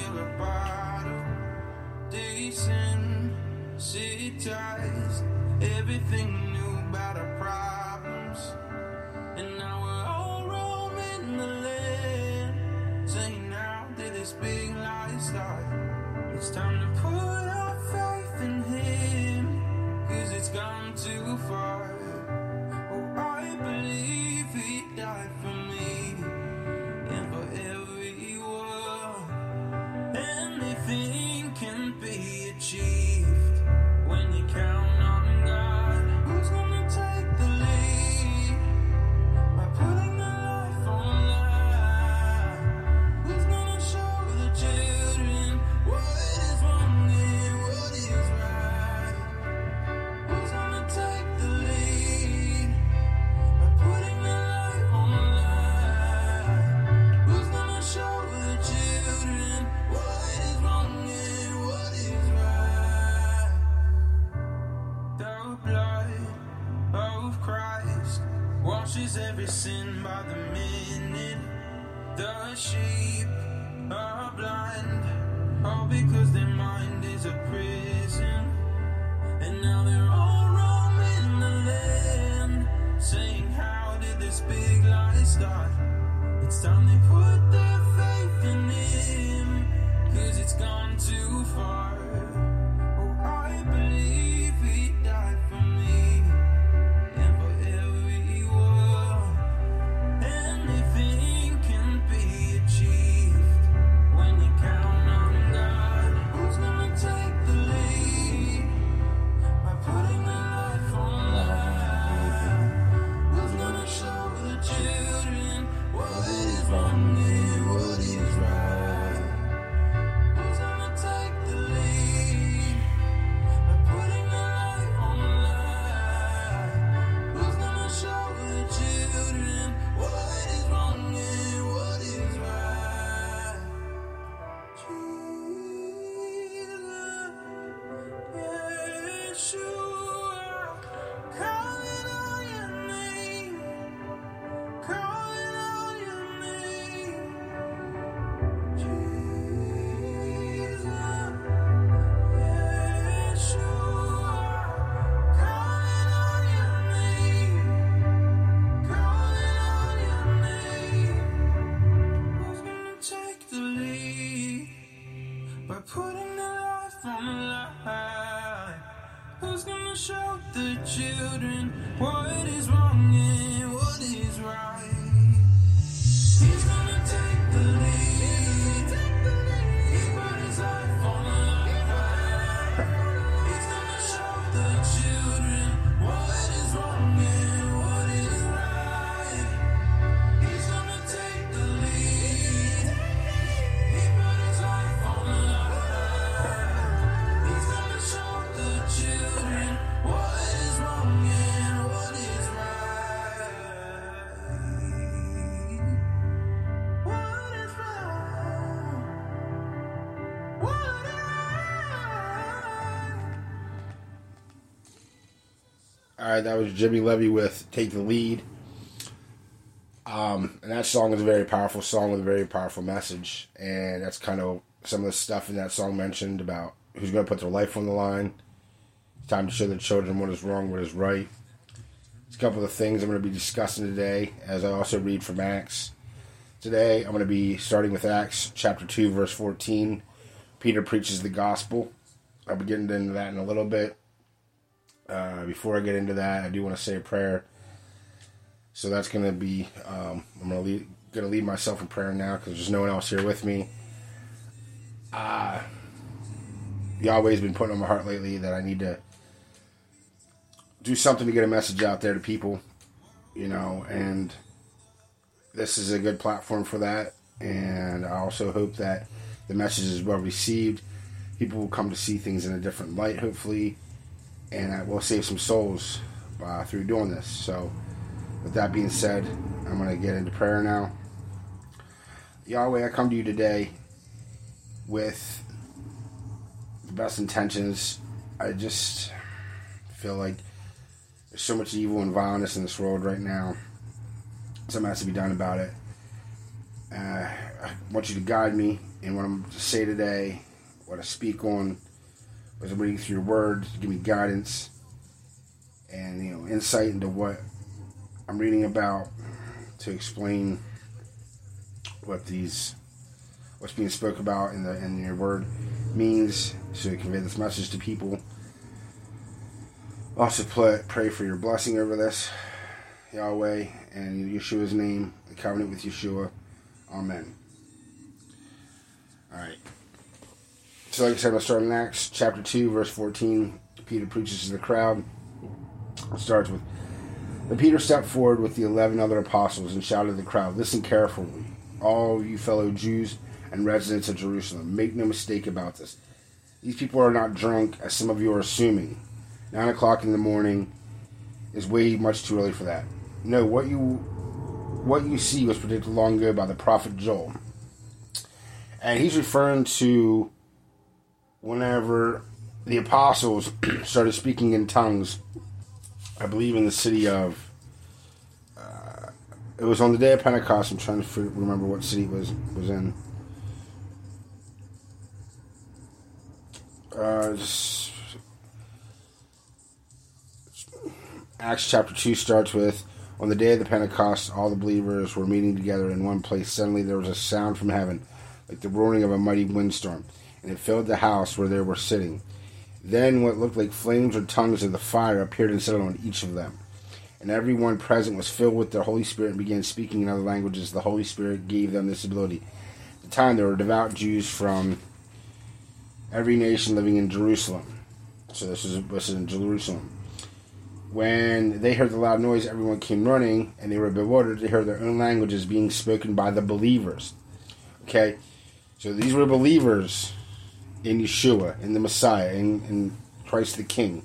formula bottle. Desensitized, everything That was Jimmy Levy with "Take the Lead," um, and that song is a very powerful song with a very powerful message, and that's kind of some of the stuff in that song mentioned about who's going to put their life on the line. It's time to show the children what is wrong, what is right. It's a couple of things I'm going to be discussing today, as I also read from Acts. Today, I'm going to be starting with Acts chapter two, verse 14. Peter preaches the gospel. I'll be getting into that in a little bit. Uh, before I get into that, I do want to say a prayer. So that's going to be, um, I'm going to lead, going to lead myself in prayer now because there's no one else here with me. Uh, Yahweh's been putting on my heart lately that I need to do something to get a message out there to people, you know, and this is a good platform for that. And I also hope that the message is well received. People will come to see things in a different light, hopefully and I will save some souls uh, through doing this. So, with that being said, I'm going to get into prayer now. Yahweh, I come to you today with the best intentions. I just feel like there's so much evil and violence in this world right now. Something has to be done about it. Uh, I want you to guide me in what I'm to say today, what I speak on, as I'm reading through your words, give me guidance and you know insight into what I'm reading about to explain what these what's being spoke about in the in your word means so to convey this message to people. Also, put, pray for your blessing over this, Yahweh, and Yeshua's name, the covenant with Yeshua. Amen. All right. So, like I said, to start in Acts chapter 2, verse 14. Peter preaches to the crowd. It starts with Then Peter stepped forward with the eleven other apostles and shouted to the crowd, Listen carefully, all you fellow Jews and residents of Jerusalem. Make no mistake about this. These people are not drunk, as some of you are assuming. Nine o'clock in the morning is way much too early for that. No, what you what you see was predicted long ago by the prophet Joel. And he's referring to whenever the apostles started speaking in tongues, I believe in the city of. Uh, it was on the day of Pentecost. I'm trying to remember what city it was was in. Uh, Acts chapter 2 starts with On the day of the Pentecost, all the believers were meeting together in one place. Suddenly there was a sound from heaven, like the roaring of a mighty windstorm, and it filled the house where they were sitting. Then what looked like flames or tongues of the fire appeared and settled on each of them. And everyone present was filled with the Holy Spirit and began speaking in other languages. The Holy Spirit gave them this ability. At the time, there were devout Jews from every nation living in Jerusalem. So this is this is in Jerusalem. When they heard the loud noise, everyone came running, and they were bewildered to hear their own languages being spoken by the believers. Okay, so these were believers in Yeshua, in the Messiah, in, in Christ the King,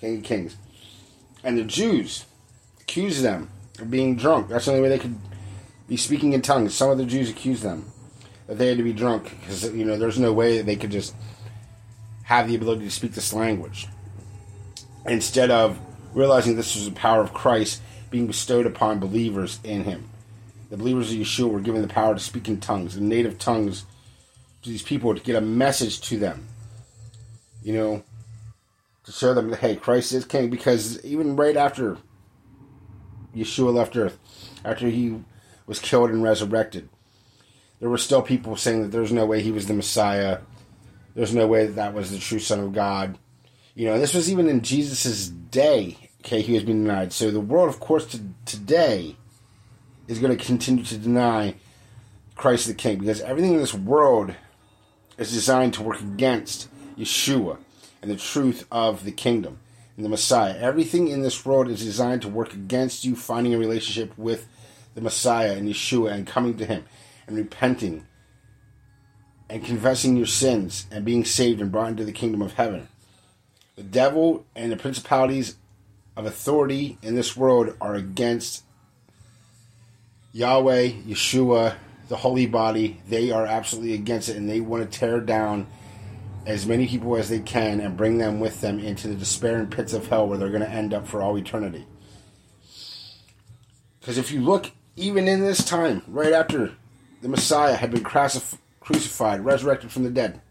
King of Kings. And the Jews accused them of being drunk. That's the only way they could be speaking in tongues. Some of the Jews accused them that they had to be drunk because you know there's no way that they could just have the ability to speak this language. Instead of realizing this was the power of Christ being bestowed upon believers in Him, the believers of Yeshua were given the power to speak in tongues, in native tongues to these people to get a message to them. You know, to show them that, hey, Christ is king. Because even right after Yeshua left earth, after he was killed and resurrected, there were still people saying that there's no way he was the Messiah. There's no way that that was the true Son of God. You know, this was even in Jesus' day. Okay, he was being denied. So the world, of course, to, today is going to continue to deny Christ the King because everything in this world is designed to work against Yeshua and the truth of the kingdom and the Messiah. Everything in this world is designed to work against you finding a relationship with the Messiah and Yeshua and coming to Him and repenting and confessing your sins and being saved and brought into the kingdom of heaven. The devil and the principalities of authority in this world are against Yahweh, Yeshua, the holy body. They are absolutely against it and they want to tear down as many people as they can and bring them with them into the despair and pits of hell where they're going to end up for all eternity. Because if you look, even in this time, right after the Messiah had been crucified, resurrected from the dead,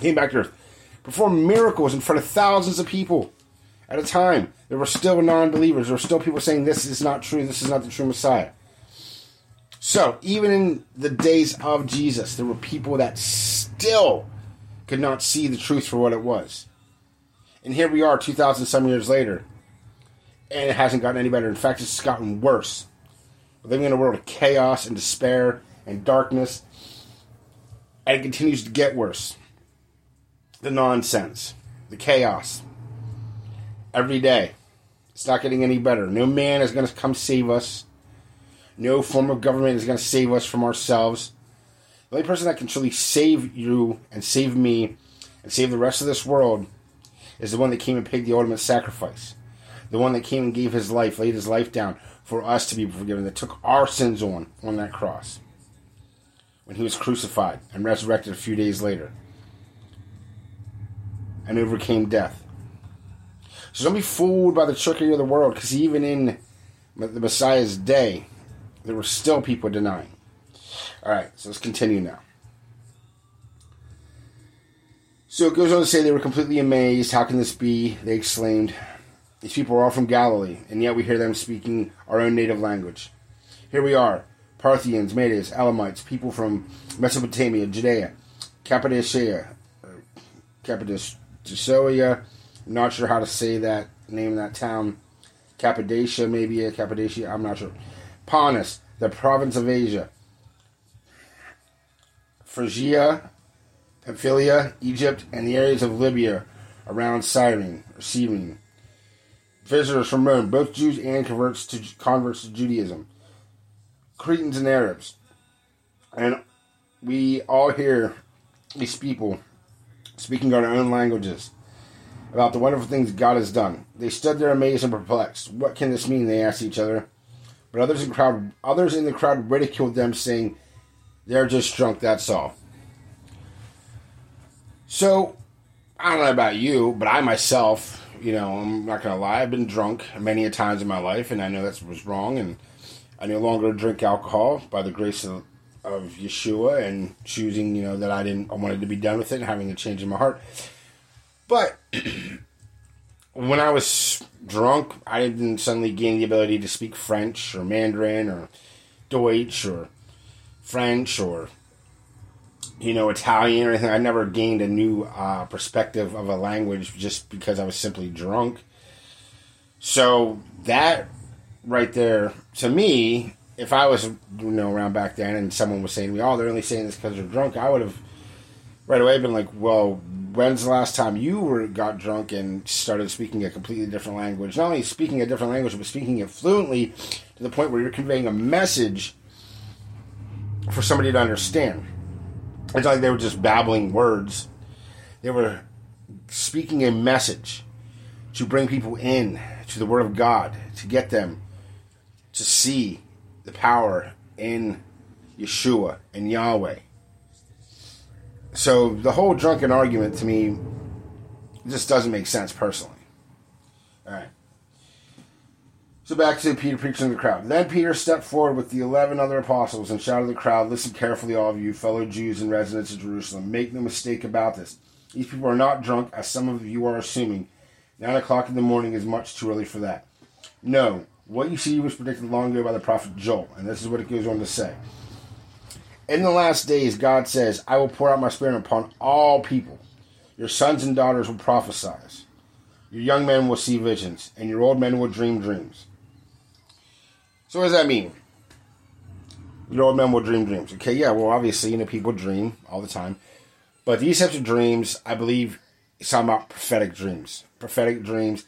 came back to earth, performed miracles in front of thousands of people at a time, there were still non believers. There were still people saying, This is not true, this is not the true Messiah. So, even in the days of Jesus, there were people that still could not see the truth for what it was. And here we are, 2,000 some years later, and it hasn't gotten any better. In fact, it's gotten worse. We're living in a world of chaos and despair and darkness, and it continues to get worse. The nonsense, the chaos, every day. It's not getting any better. No man is going to come save us. No form of government is going to save us from ourselves. The only person that can truly save you and save me and save the rest of this world is the one that came and paid the ultimate sacrifice. The one that came and gave his life, laid his life down for us to be forgiven, that took our sins on on that cross when he was crucified and resurrected a few days later and overcame death. So don't be fooled by the trickery of the world, because even in the Messiah's day, There were still people denying. All right, so let's continue now. So it goes on to say they were completely amazed. How can this be? They exclaimed. These people are all from Galilee, and yet we hear them speaking our own native language. Here we are Parthians, Medes, Elamites, people from Mesopotamia, Judea, Cappadocia, uh, Cappadocia, not sure how to say that name of that town. Cappadocia, maybe Cappadocia, I'm not sure. Pontus, the province of Asia. Phrygia, Pamphylia, Egypt, and the areas of Libya around Cyrene, or Cyrene. Visitors from Rome, both Jews and converts to converts to Judaism. Cretans and Arabs. And we all hear these people speaking our own languages about the wonderful things God has done. They stood there amazed and perplexed. What can this mean? They asked each other. But others in the crowd others in the crowd ridiculed them, saying, They're just drunk, that's all. So I don't know about you, but I myself, you know, I'm not gonna lie, I've been drunk many a times in my life and I know that was wrong and I no longer drink alcohol by the grace of, of Yeshua and choosing, you know, that I didn't I wanted to be done with it and having a change in my heart. But when I was drunk, I didn't suddenly gain the ability to speak French or Mandarin or Deutsch or French or you know Italian or anything. I never gained a new uh, perspective of a language just because I was simply drunk. So that right there, to me, if I was you know around back then and someone was saying to me, "Oh, they're only saying this because they're drunk," I would have right away I've been like, "Well, when's the last time you were got drunk and started speaking a completely different language? Not only speaking a different language, but speaking it fluently to the point where you're conveying a message for somebody to understand. It's not like they were just babbling words; they were speaking a message to bring people in to the Word of God, to get them to see the power in Yeshua and Yahweh. So the whole drunken argument to me just doesn't make sense personally. All right. So back to Peter preaching to the crowd. Then Peter stepped forward with the eleven other apostles and shouted to the crowd, Listen carefully, all of you, fellow Jews and residents of Jerusalem. Make no mistake about this. These people are not drunk, as some of you are assuming. Nine o'clock in the morning is much too early for that. No, what you see was predicted long ago by the prophet Joel, and this is what it goes on to say. In the last days, God says, I will pour out my spirit upon all people. Your sons and daughters will prophesy. Your young men will see visions, and your old men will dream dreams. So, what does that mean? Your old men will dream dreams. Okay, yeah, well, obviously, you know, people dream all the time. But these types of dreams, I believe, it's talking about prophetic dreams. Prophetic dreams,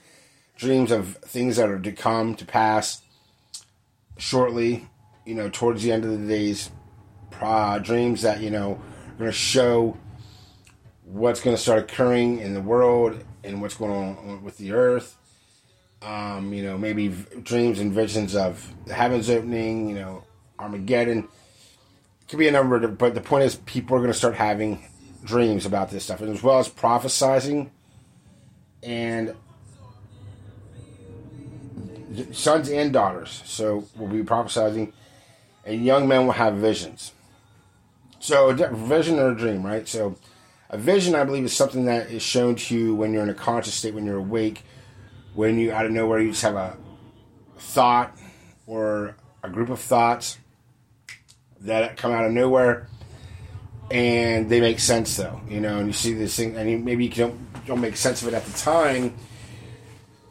dreams of things that are to come to pass shortly, you know, towards the end of the days. Uh, dreams that, you know, are going to show what's going to start occurring in the world and what's going on with the earth. Um, you know, maybe v- dreams and visions of the heavens opening, you know, Armageddon. Could be a number, of, but the point is, people are going to start having dreams about this stuff, and as well as prophesizing and sons and daughters. So we'll be prophesizing, and young men will have visions. So a vision or a dream, right? So a vision, I believe, is something that is shown to you when you're in a conscious state, when you're awake, when you out of nowhere you just have a thought or a group of thoughts that come out of nowhere and they make sense though you know and you see this thing and you, maybe you don't, don't make sense of it at the time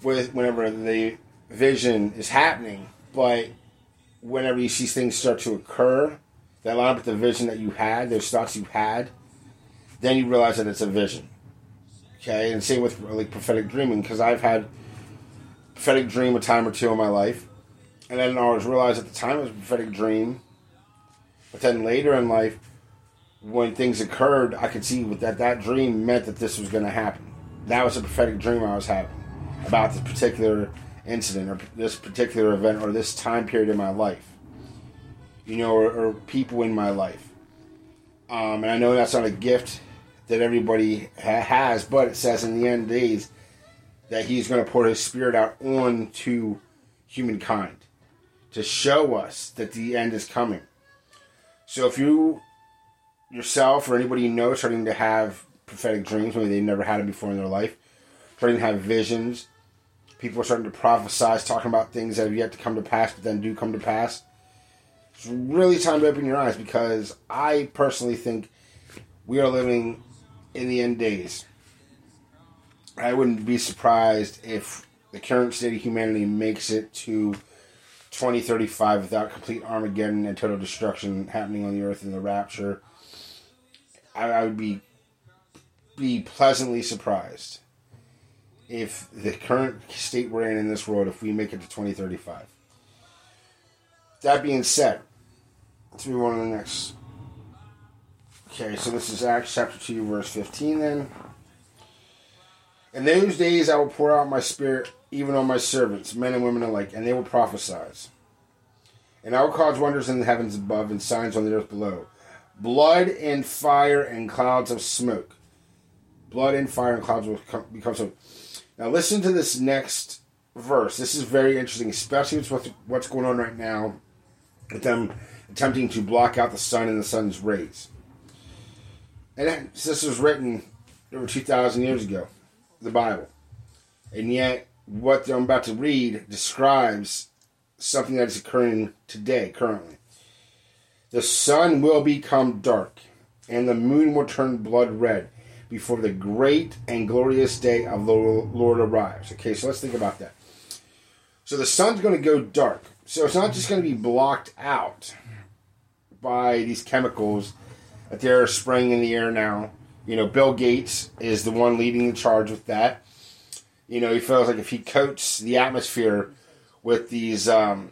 with whenever the vision is happening but whenever you see things start to occur that line up with the vision that you had those thoughts you had then you realize that it's a vision. Okay? And same with like prophetic dreaming because i've had prophetic dream a time or two in my life and i didn't always realize at the time it was a prophetic dream. But then later in life when things occurred, I could see that that dream meant that this was going to happen. That was a prophetic dream I was having about this particular incident or this particular event or this time period in my life, you know, or, or people in my life. Um, and I know that's not a gift that everybody ha- has, but it says in the end days that He's going to pour His Spirit out on to humankind to show us that the end is coming. So if you yourself or anybody you know starting to have prophetic dreams, maybe they've never had it before in their life, starting to have visions, people are starting to prophesize, talking about things that have yet to come to pass, but then do come to pass. It's really time to open your eyes because I personally think we are living in the end days. I wouldn't be surprised if the current state of humanity makes it to 2035 without complete Armageddon and total destruction happening on the earth in the rapture. I, I would be be pleasantly surprised if the current state we're in in this world, if we make it to 2035. That being said, let's move on to the next. Okay, so this is Acts chapter 2, verse 15 then. In those days I will pour out my spirit even on my servants, men and women alike, and they will prophesy. And I will cause wonders in the heavens above and signs on the earth below blood and fire and clouds of smoke. Blood and fire and clouds will come, become smoke. Now, listen to this next verse. This is very interesting, especially with what's going on right now with them attempting to block out the sun and the sun's rays. And this was written over 2,000 years ago, the Bible. And yet, what I'm about to read describes something that is occurring today, currently. The sun will become dark, and the moon will turn blood red before the great and glorious day of the Lord arrives. Okay, so let's think about that. So the sun's going to go dark. So it's not just going to be blocked out by these chemicals that they're spraying in the air now. You know, Bill Gates is the one leading the charge with that. You know, he feels like if he coats the atmosphere with these um,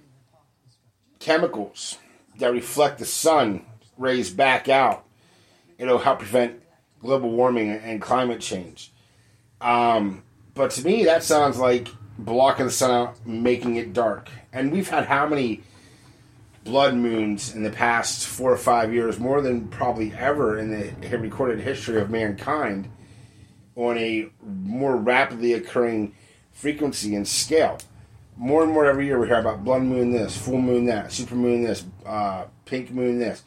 chemicals that reflect the sun rays back out, it'll help prevent global warming and climate change. Um, but to me, that sounds like blocking the sun out, making it dark. And we've had how many blood moons in the past four or five years, more than probably ever in the recorded history of mankind, on a more rapidly occurring frequency and scale. More and more every year we hear about blood moon this, full moon that, super moon this, uh, pink moon this,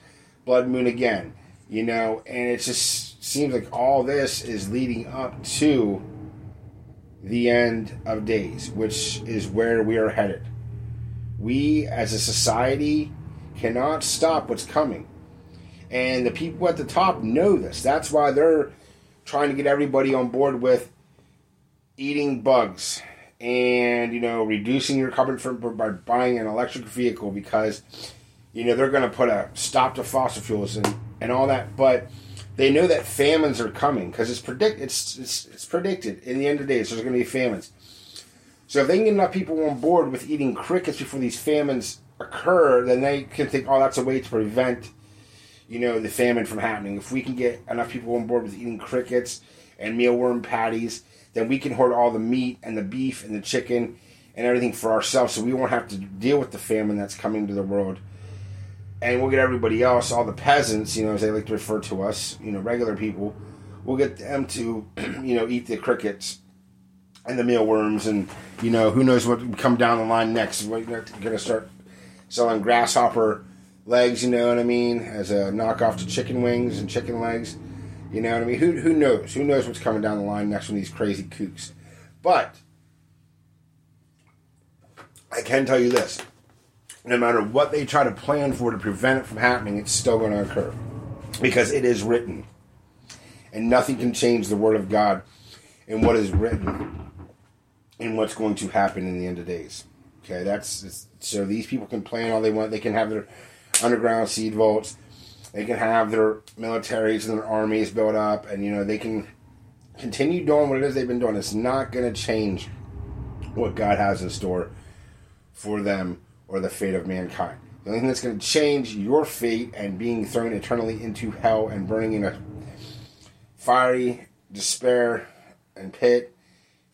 blood moon again. You know, and it just seems like all this is leading up to the end of days, which is where we are headed. We as a society cannot stop what's coming. And the people at the top know this. That's why they're trying to get everybody on board with eating bugs and you know reducing your carbon footprint by buying an electric vehicle because you know they're going to put a stop to fossil fuels and, and all that but they know that famines are coming because it's predict it's, it's it's predicted in the end of the days there's going to be famines so if they can get enough people on board with eating crickets before these famines occur then they can think oh that's a way to prevent you know, the famine from happening. If we can get enough people on board with eating crickets and mealworm patties, then we can hoard all the meat and the beef and the chicken and everything for ourselves so we won't have to deal with the famine that's coming to the world. And we'll get everybody else, all the peasants, you know, as they like to refer to us, you know, regular people, we'll get them to, you know, eat the crickets and the mealworms and, you know, who knows what come down the line next. We're to start selling grasshopper legs, you know what I mean, as a knockoff to chicken wings and chicken legs. You know what I mean? Who, who knows? Who knows what's coming down the line next from these crazy kooks? But I can tell you this no matter what they try to plan for to prevent it from happening, it's still going to occur because it is written. And nothing can change the Word of God and what is written and what's going to happen in the end of days. Okay, that's so these people can plan all they want. They can have their underground seed vaults. They can have their militaries and their armies built up, and you know they can continue doing what it is they've been doing. It's not going to change what God has in store for them or the fate of mankind. The only thing that's going to change your fate and being thrown eternally into hell and burning in a fiery despair and pit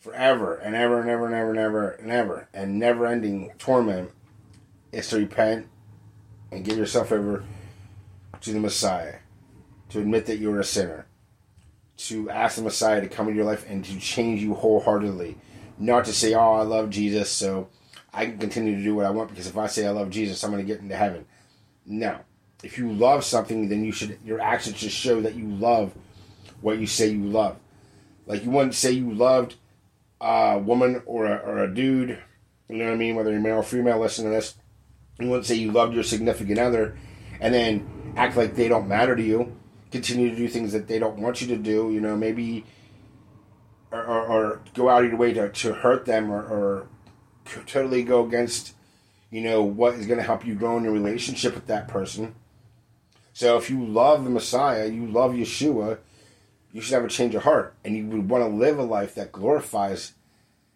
forever and ever and ever and ever and ever and ever and never ending torment is to repent and give yourself over to the Messiah, to admit that you're a sinner, to ask the Messiah to come into your life and to change you wholeheartedly. Not to say, oh, I love Jesus, so I can continue to do what I want because if I say I love Jesus, I'm going to get into heaven. No. If you love something, then you should your actions should show that you love what you say you love. Like you wouldn't say you loved a woman or a, or a dude, you know what I mean, whether you're male or female, listen to this. You wouldn't say you loved your significant other and then act like they don't matter to you. Continue to do things that they don't want you to do, you know, maybe or, or, or go out of your way to, to hurt them or, or totally go against, you know, what is going to help you grow in your relationship with that person. So if you love the Messiah, you love Yeshua, you should have a change of heart and you would want to live a life that glorifies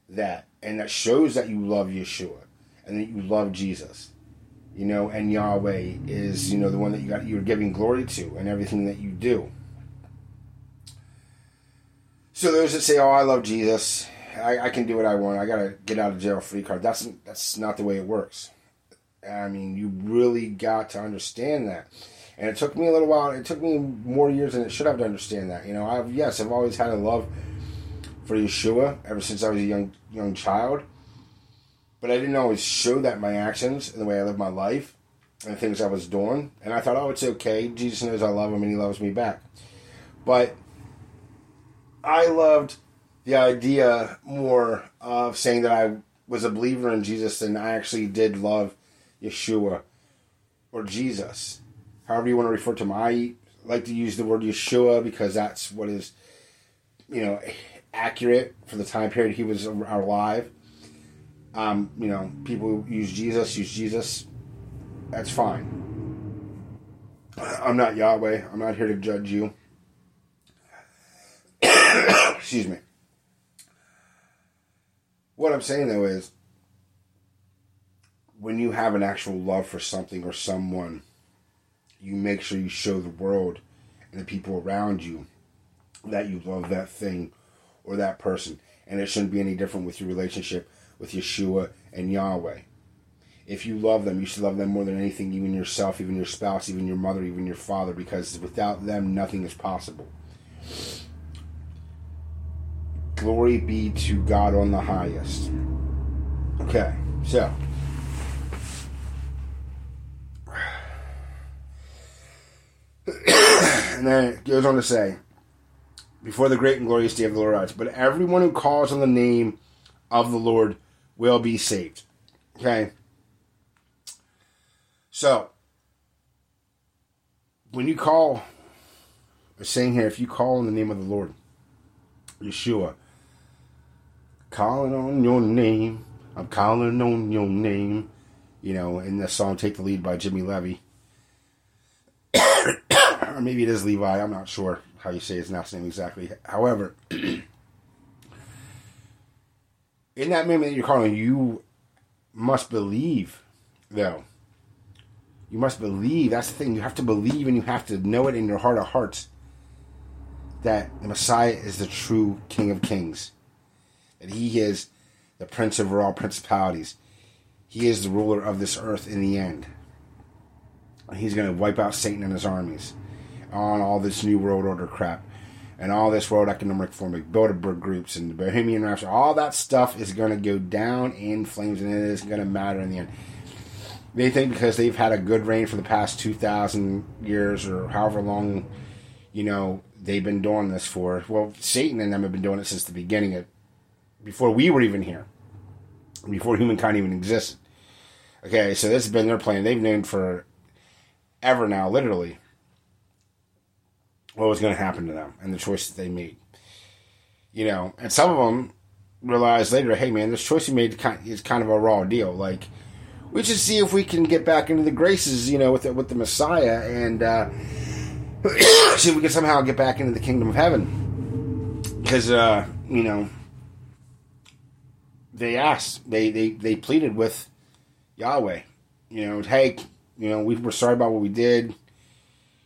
that and that shows that you love Yeshua and that you love Jesus. You know, and Yahweh is, you know, the one that you got you're giving glory to and everything that you do. So those that say, "Oh, I love Jesus. I, I can do what I want. I got to get out of jail free card." That's that's not the way it works. I mean, you really got to understand that. And it took me a little while. It took me more years than it should have to understand that. You know, I've yes, I've always had a love for Yeshua ever since I was a young young child, but I didn't always show that my actions and the way I lived my life and the things I was doing. And I thought, oh, it's okay. Jesus knows I love him and he loves me back. But I loved the idea more of saying that I was a believer in Jesus than I actually did love Yeshua or Jesus however you want to refer to him. I like to use the word Yeshua because that's what is, you know, accurate for the time period he was alive. Um, you know, people use Jesus, use Jesus. That's fine. I'm not Yahweh. I'm not here to judge you. Excuse me. What I'm saying though is when you have an actual love for something or someone, you make sure you show the world and the people around you that you love that thing or that person. And it shouldn't be any different with your relationship with Yeshua and Yahweh. If you love them, you should love them more than anything, even yourself, even your spouse, even your mother, even your father, because without them, nothing is possible. Glory be to God on the highest. Okay, so and then it goes on to say, before the great and glorious day of the Lord arrives, but everyone who calls on the name of the Lord will be saved. Okay? So, when you call, it's saying here, if you call on the name of the Lord, Yeshua, calling on your name, I'm calling on your name, you know, in the song Take the Lead by Jimmy Levy or maybe it is Levi. I'm not sure how you say his last name exactly. However, in that moment that you're calling, you must believe, though. You must believe. That's the thing. You have to believe and you have to know it in your heart of hearts that the Messiah is the true King of Kings. That he is the Prince over all principalities. He is the ruler of this earth in the end. He's going to wipe out Satan and his armies on all this New World Order crap and all this World Economic Forum, Bilderberg groups, and the Bohemian Rhapsody. All that stuff is going to go down in flames, and it isn't going to matter in the end. They think because they've had a good reign for the past 2,000 years or however long, you know, they've been doing this for. Well, Satan and them have been doing it since the beginning of, before we were even here, before humankind even existed. Okay, so this has been their plan. They've known for ever now, literally, what was going to happen to them and the choices they made. You know, and some of them realized later, hey man, this choice you made is kind of a raw deal. Like, we should see if we can get back into the graces, you know, with the, with the Messiah and uh, see if we can somehow get back into the kingdom of heaven. Because, uh, you know, they asked, they, they, they pleaded with Yahweh, you know, hey, you know, we were sorry about what we did.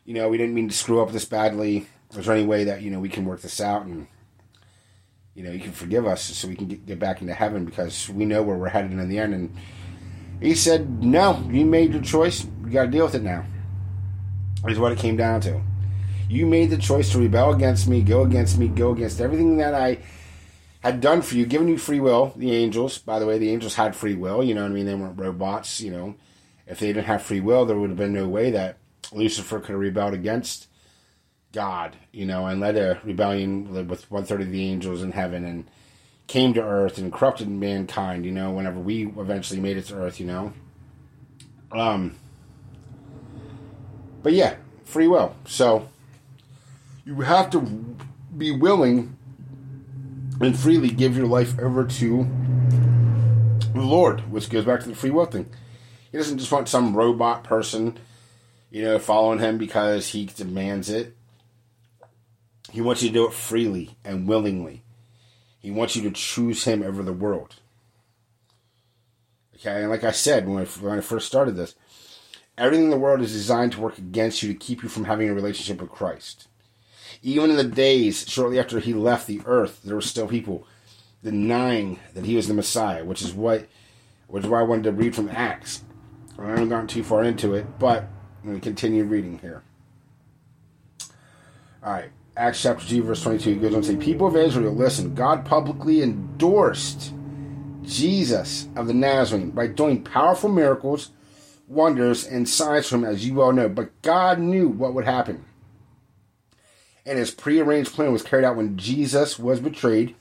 You know, we didn't mean to screw up this badly. Is there any way that, you know, we can work this out and, you know, you can forgive us so we can get, get back into heaven because we know where we're headed in the end. And he said, no, you made your choice. You got to deal with it now. Is what it came down to. You made the choice to rebel against me, go against me, go against everything that I had done for you, given you free will. The angels, by the way, the angels had free will. You know what I mean? They weren't robots. You know, if they didn't have free will, there would have been no way that Lucifer could have rebelled against God. You know, and led a rebellion with one third of the angels in heaven and came to earth and corrupted mankind. You know, whenever we eventually made it to earth. You know. Um. But yeah, free will. So you have to be willing and freely give your life over to the Lord, which goes back to the free will thing. He doesn't just want some robot person, you know, following him because he demands it. He wants you to do it freely and willingly. He wants you to choose him over the world. Okay, and like I said when I, when I first started this, everything in the world is designed to work against you to keep you from having a relationship with Christ. Even in the days shortly after he left the earth, there were still people denying that he was the Messiah, which is what, which is why I wanted to read from Acts. I haven't gotten too far into it, but to continue reading here. All right, Acts chapter 2, verse 22 goes on to say, People of Israel, listen, God publicly endorsed Jesus of the Nazarene by doing powerful miracles, wonders, and signs from him, as you well know. But God knew what would happen and his prearranged plan was carried out when Jesus was betrayed.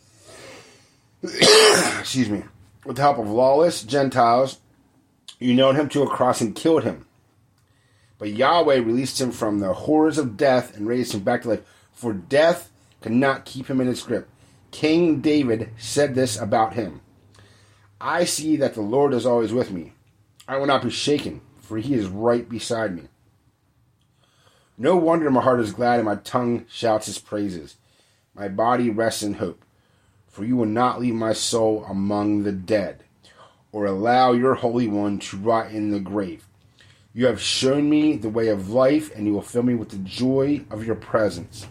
excuse me. With the help of lawless Gentiles, you nailed him to a cross and killed him. But Yahweh released him from the horrors of death and raised him back to life, for death could not keep him in its grip. King David said this about him I see that the Lord is always with me. I will not be shaken, for he is right beside me. No wonder my heart is glad and my tongue shouts his praises. My body rests in hope, for you will not leave my soul among the dead, or allow your Holy One to rot in the grave. You have shown me the way of life, and you will fill me with the joy of your presence.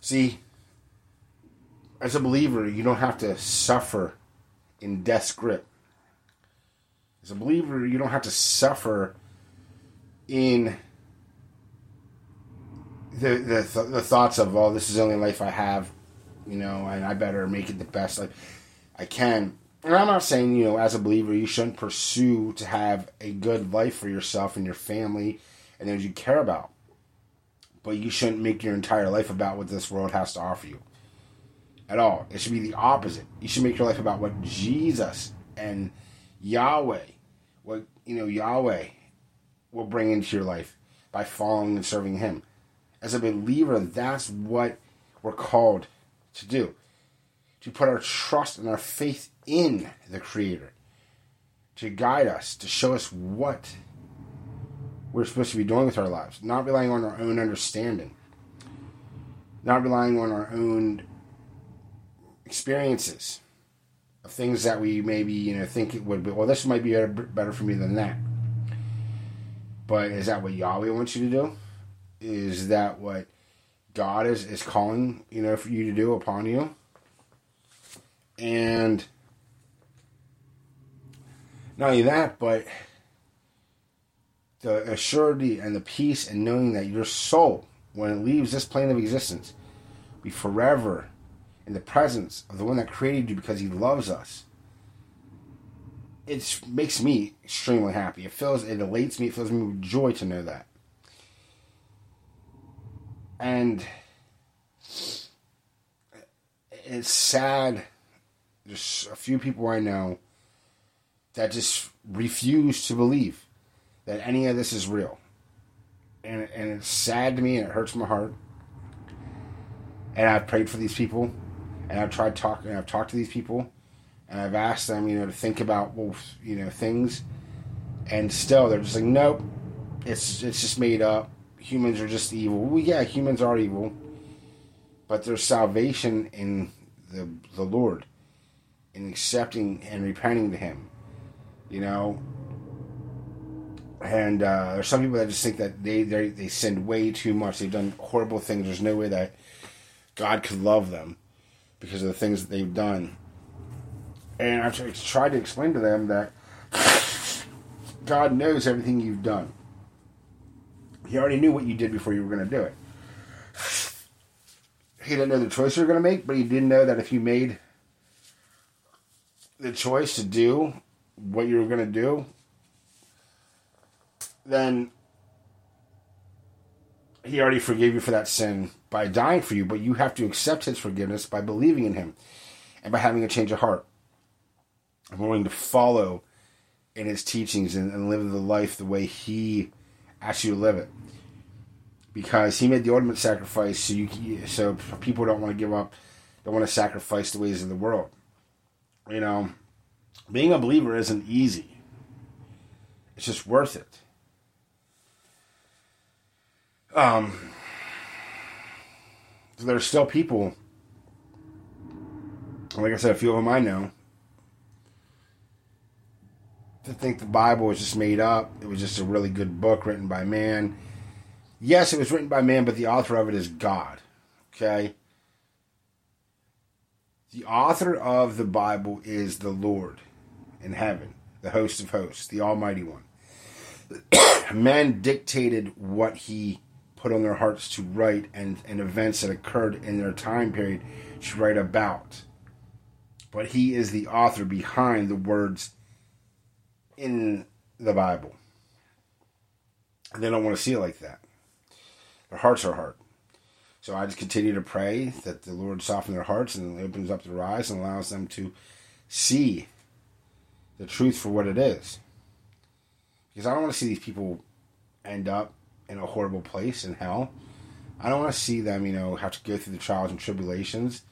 See, as a believer, you don't have to suffer in death's grip. As a believer, you don't have to suffer in the the, th- the thoughts of oh this is the only life I have, you know, and I better make it the best life I can. And I'm not saying you know as a believer you shouldn't pursue to have a good life for yourself and your family and those you care about, but you shouldn't make your entire life about what this world has to offer you. At all, it should be the opposite. You should make your life about what Jesus and Yahweh, what you know Yahweh will bring into your life by following and serving Him. As a believer, that's what we're called to do. To put our trust and our faith in the Creator. To guide us, to show us what we're supposed to be doing with our lives. Not relying on our own understanding. Not relying on our own experiences of things that we maybe, you know, think it would be, well, this might be better, better for me than that. But is that what Yahweh wants you to do? Is that what God is, is calling, you know, for you to do upon you? And not only that, but the assurity and the peace and knowing that your soul, when it leaves this plane of existence, be forever in the presence of the one that created you because he loves us it makes me extremely happy. It feels, it elates me. It fills me with joy to know that. And it's sad. There's a few people I know that just refuse to believe that any of this is real. And, and it's sad to me and it hurts my heart. And I've prayed for these people and I've tried talking, I've talked to these people and I've asked them, you know, to think about, well, you know, things, and still they're just like, nope, it's it's just made up. Humans are just evil. Well, yeah, humans are evil, but there's salvation in the the Lord, in accepting and repenting to Him, you know. And uh, there's some people that just think that they they they sinned way too much. They've done horrible things. There's no way that God could love them because of the things that they've done and I've tried to explain to them that God knows everything you've done. He already knew what you did before you were going to do it. he didn't know the choice you were going to make, but he didn't know that if you made the choice to do what you're going to do, then he already forgave you for that sin by dying for you, but you have to accept his forgiveness by believing in him and by having a change of heart. I'm willing to follow in his teachings and, and live the life the way he asks you to live it. Because he made the ultimate sacrifice, so you so people don't want to give up, don't want to sacrifice the ways of the world. You know, being a believer isn't easy. It's just worth it. Um, there's still people, like I said, a few of them I know, that think the Bible was just made up. It was just a really good book written by man. Yes, it was written by man, but the author of it is God. Okay? The author of the Bible is the Lord in heaven, the host of hosts, the Almighty One. Man dictated what he put on their hearts to write and, and events that occurred in their time period to write about. But he is the author behind the words in the Bible. And they don't want to see it like that. Their hearts are hard. So I just continue to pray that the Lord soften their hearts and opens up their eyes and allows them to see the truth for what it is. Because I don't want to see these people end up in a horrible place in hell. I don't want to see them, you know, have to go through the trials and tribulations,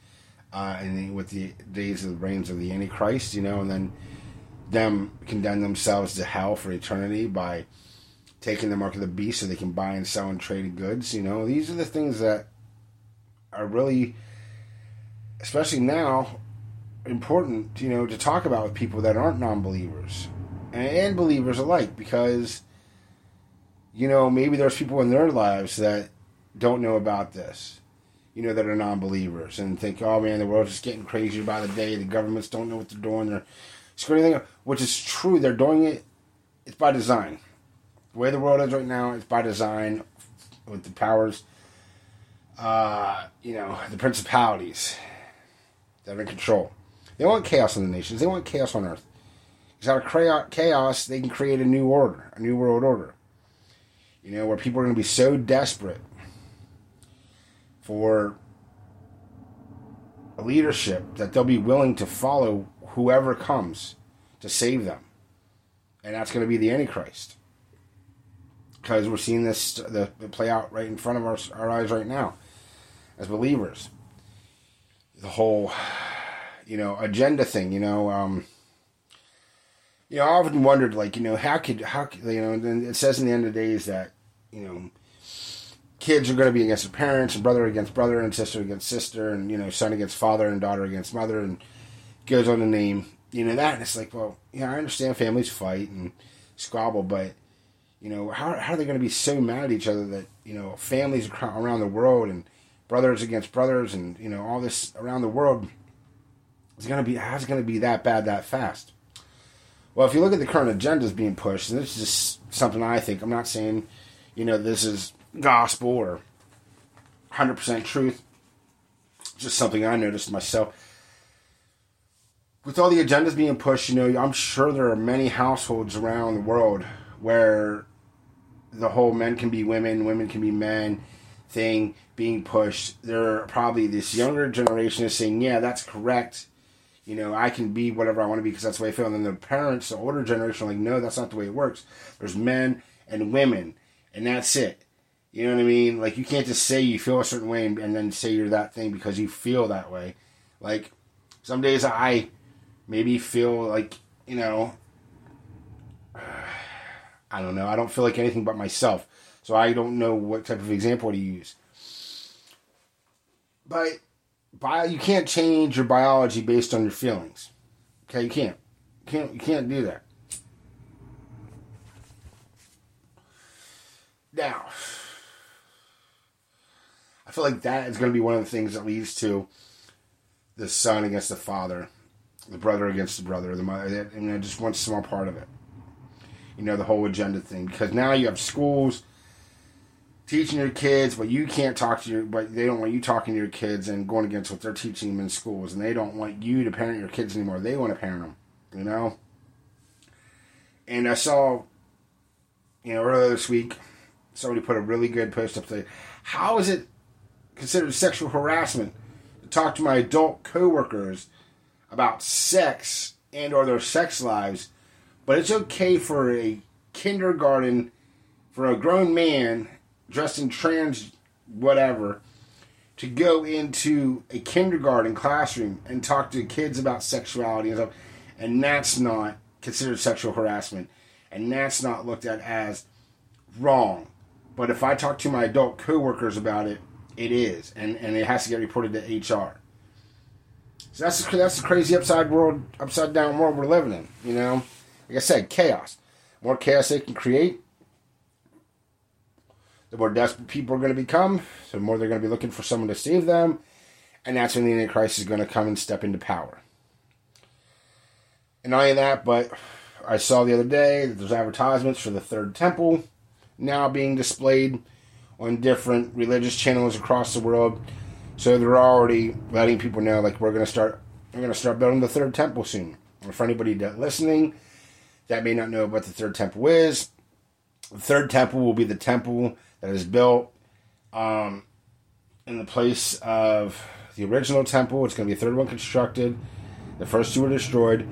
uh, and with the days of the reigns of the Antichrist, you know, and then them condemn themselves to hell for eternity by taking the mark of the beast so they can buy and sell and trade goods. You know, these are the things that are really, especially now, important, you know, to talk about with people that aren't non believers and, believers alike because, you know, maybe there's people in their lives that don't know about this, you know, that are non believers and think, oh man, the world's just getting crazier by the day. The governments don't know what they're doing. They're screwing everything up, which is true. They're doing it, it's by design. The way the world is right now, it's by design with the powers, uh, you know, the principalities that are in control. They want chaos in the nations. They want chaos on earth. Because out of chaos, they can create a new order, a new world order. You know, where people are going to be so desperate for a leadership that they'll be willing to follow whoever comes to save them. And that's going to be the Antichrist. Because we're seeing this the play out right in front of our, our eyes right now as believers. The whole you know, agenda thing, you know, um, you know, I often wondered, like, you know, how could, how could, you know, and it says in the end of the days that, you know, kids are going to be against their parents, and brother against brother, and sister against sister, and, you know, son against father, and daughter against mother, and goes on to name, you know, that. And it's like, well, yeah, I understand families fight and squabble, but, you know, how, how are they going to be so mad at each other that, you know, families around the world and brothers against brothers and, you know, all this around the world is gonna be how's it gonna be that bad that fast? Well, if you look at the current agendas being pushed, and this is just something I think. I'm not saying, you know, this is gospel or 100% truth. Just something I noticed myself. With all the agendas being pushed, you know, I'm sure there are many households around the world where the whole men can be women, women can be men thing being pushed. There are probably this younger generation is saying, yeah, that's correct you know, I can be whatever I want to be because that's the way I feel. And then the parents, the older generation, are like, no, that's not the way it works. There's men and women, and that's it. You know what I mean? Like, you can't just say you feel a certain way and, and then say you're that thing because you feel that way. Like, some days I maybe feel like, you know, I don't know. I don't feel like anything but myself. So I don't know what type of example to use. But bio, you can't change your biology based on your feelings. Okay, you can't. You can't you can't do that. Now, I feel like that is going to be one of the things that leads to the son against the father, the brother against the brother, the mother, and I just one small part of it. You know, the whole agenda thing. Because now you have schools teaching your kids, but you can't talk to your, but they don't want you talking to your kids and going against what they're teaching them in schools, and they don't want you to parent your kids anymore. They want to parent them, you know. And I saw, you know, earlier this week, somebody put a really good post up there. How is it considered sexual harassment to talk to my adult coworkers about sex and or their sex lives, but it's okay for a kindergarten for a grown man dressed in trans whatever to go into a kindergarten classroom and talk to kids about sexuality and stuff, and that's not considered sexual harassment, and that's not looked at as wrong. But if I talk to my adult coworkers about it, it is, and, and it has to get reported to HR. So that's that's the crazy upside world, upside down world we're living in. You know, like I said, chaos. More chaos they can create, the more desperate people are going to become, the more they're going to be looking for someone to save them, and that's when the Antichrist is going to come and step into power. And not only that, but I saw the other day that there's advertisements for the third temple now being displayed on different religious channels across the world. So they're already letting people know, like we're going to start, we're going to start building the third temple soon. And for anybody listening that may not know what the third temple is, the third temple will be the temple that is built um, in the place of the original temple. It's going to be a third one constructed. The first two were destroyed.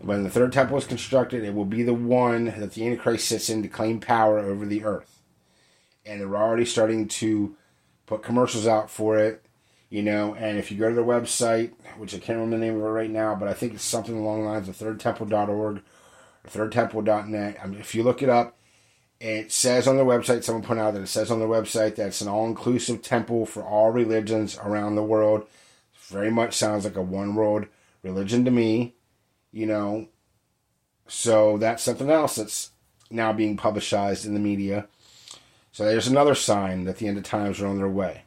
When the third temple is constructed, it will be the one that the Antichrist sits in to claim power over the earth. And they're already starting to put commercials out for it, you know. And if you go to their website, which I can't remember the name of it right now, but I think it's something along the lines of thirdtemple.org or thirdtemple.net. I mean, if you look it up, it says on their website, someone put out that it says on their website that it's an all inclusive temple for all religions around the world. Very much sounds like a one world religion to me, you know. So that's something else that's now being publicized in the media. So there's another sign that the end of times are on their way.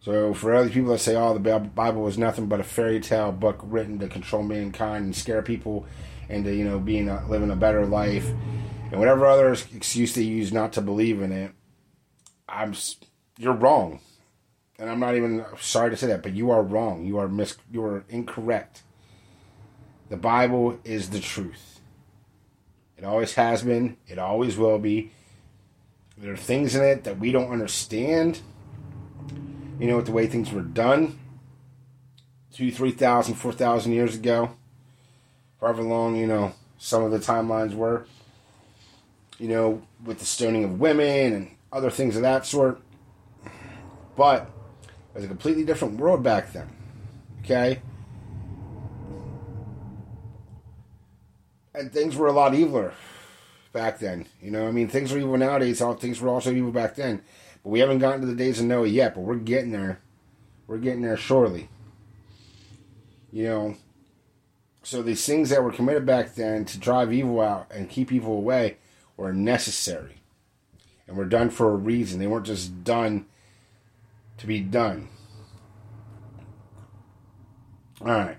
So for other people that say, "Oh, the Bible was nothing but a fairy tale book written to control mankind and scare people into you know being a, living a better life," and whatever other excuse they use not to believe in it, I'm you're wrong, and I'm not even sorry to say that, but you are wrong. You are mis you are incorrect. The Bible is the truth. It always has been. It always will be. There are things in it that we don't understand. You know, with the way things were done two, three thousand, four thousand years ago, however long, you know, some of the timelines were you know, with the stoning of women and other things of that sort. But it was a completely different world back then. Okay? And things were a lot eviler back then. You know, I mean, things were evil nowadays. All things were also evil back then. But we haven't gotten to the days of Noah yet. But we're getting there. We're getting there shortly. You know, so these things that were committed back then to drive evil out and keep evil away were necessary and were done for a reason. They weren't just done to be done. All right.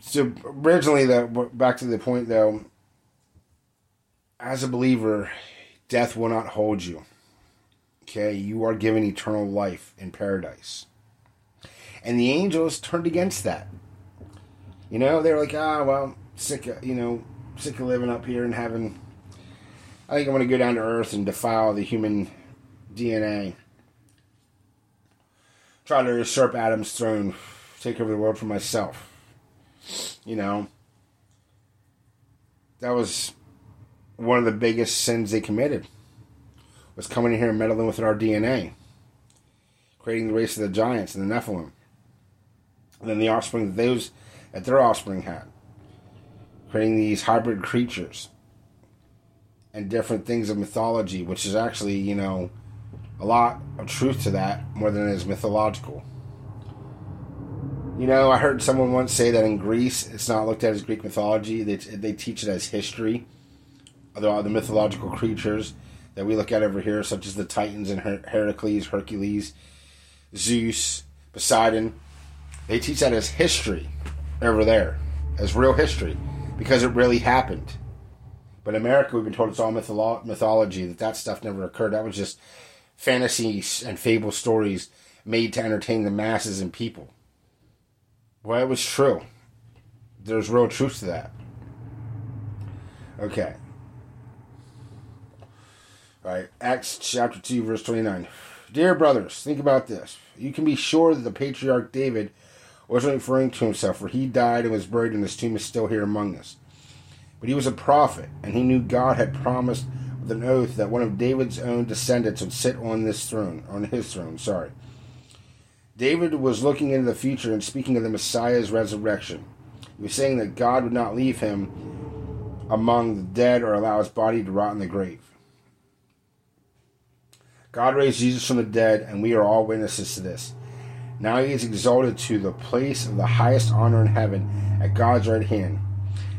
So originally, that back to the point though. As a believer, death will not hold you. Okay, you are given eternal life in paradise, and the angels turned against that. You know, they're like, ah, well, sick. You know, sick of living up here and having. I think I'm going to go down to Earth and defile the human DNA. Try to usurp Adam's throne, take over the world for myself. You know, that was one of the biggest sins they committed. Was coming in here and meddling with our DNA, creating the race of the giants and the Nephilim, and then the offspring that those that their offspring had creating these hybrid creatures and different things of mythology, which is actually, you know, a lot of truth to that more than it is mythological. You know, I heard someone once say that in Greece, it's not looked at as Greek mythology. They, they teach it as history. Although the mythological creatures that we look at over here, such as the Titans and Her- Heracles, Hercules, Zeus, Poseidon, they teach that as history over there, as real history because it really happened. But in America, we've been told it's all mytholo- mythology, that that stuff never occurred. That was just fantasies and fable stories made to entertain the masses and people. Well, it was true. There's real truth to that. Okay. All right, Acts chapter 2, verse 29. Dear brothers, think about this. You can be sure that the patriarch David wasn't referring to himself, for he died and was buried, and his tomb is still here among us. But he was a prophet, and he knew God had promised with an oath that one of David's own descendants would sit on this throne, on his throne, sorry. David was looking into the future and speaking of the Messiah's resurrection. He was saying that God would not leave him among the dead or allow his body to rot in the grave. God raised Jesus from the dead, and we are all witnesses to this. Now he is exalted to the place of the highest honor in heaven at God's right hand.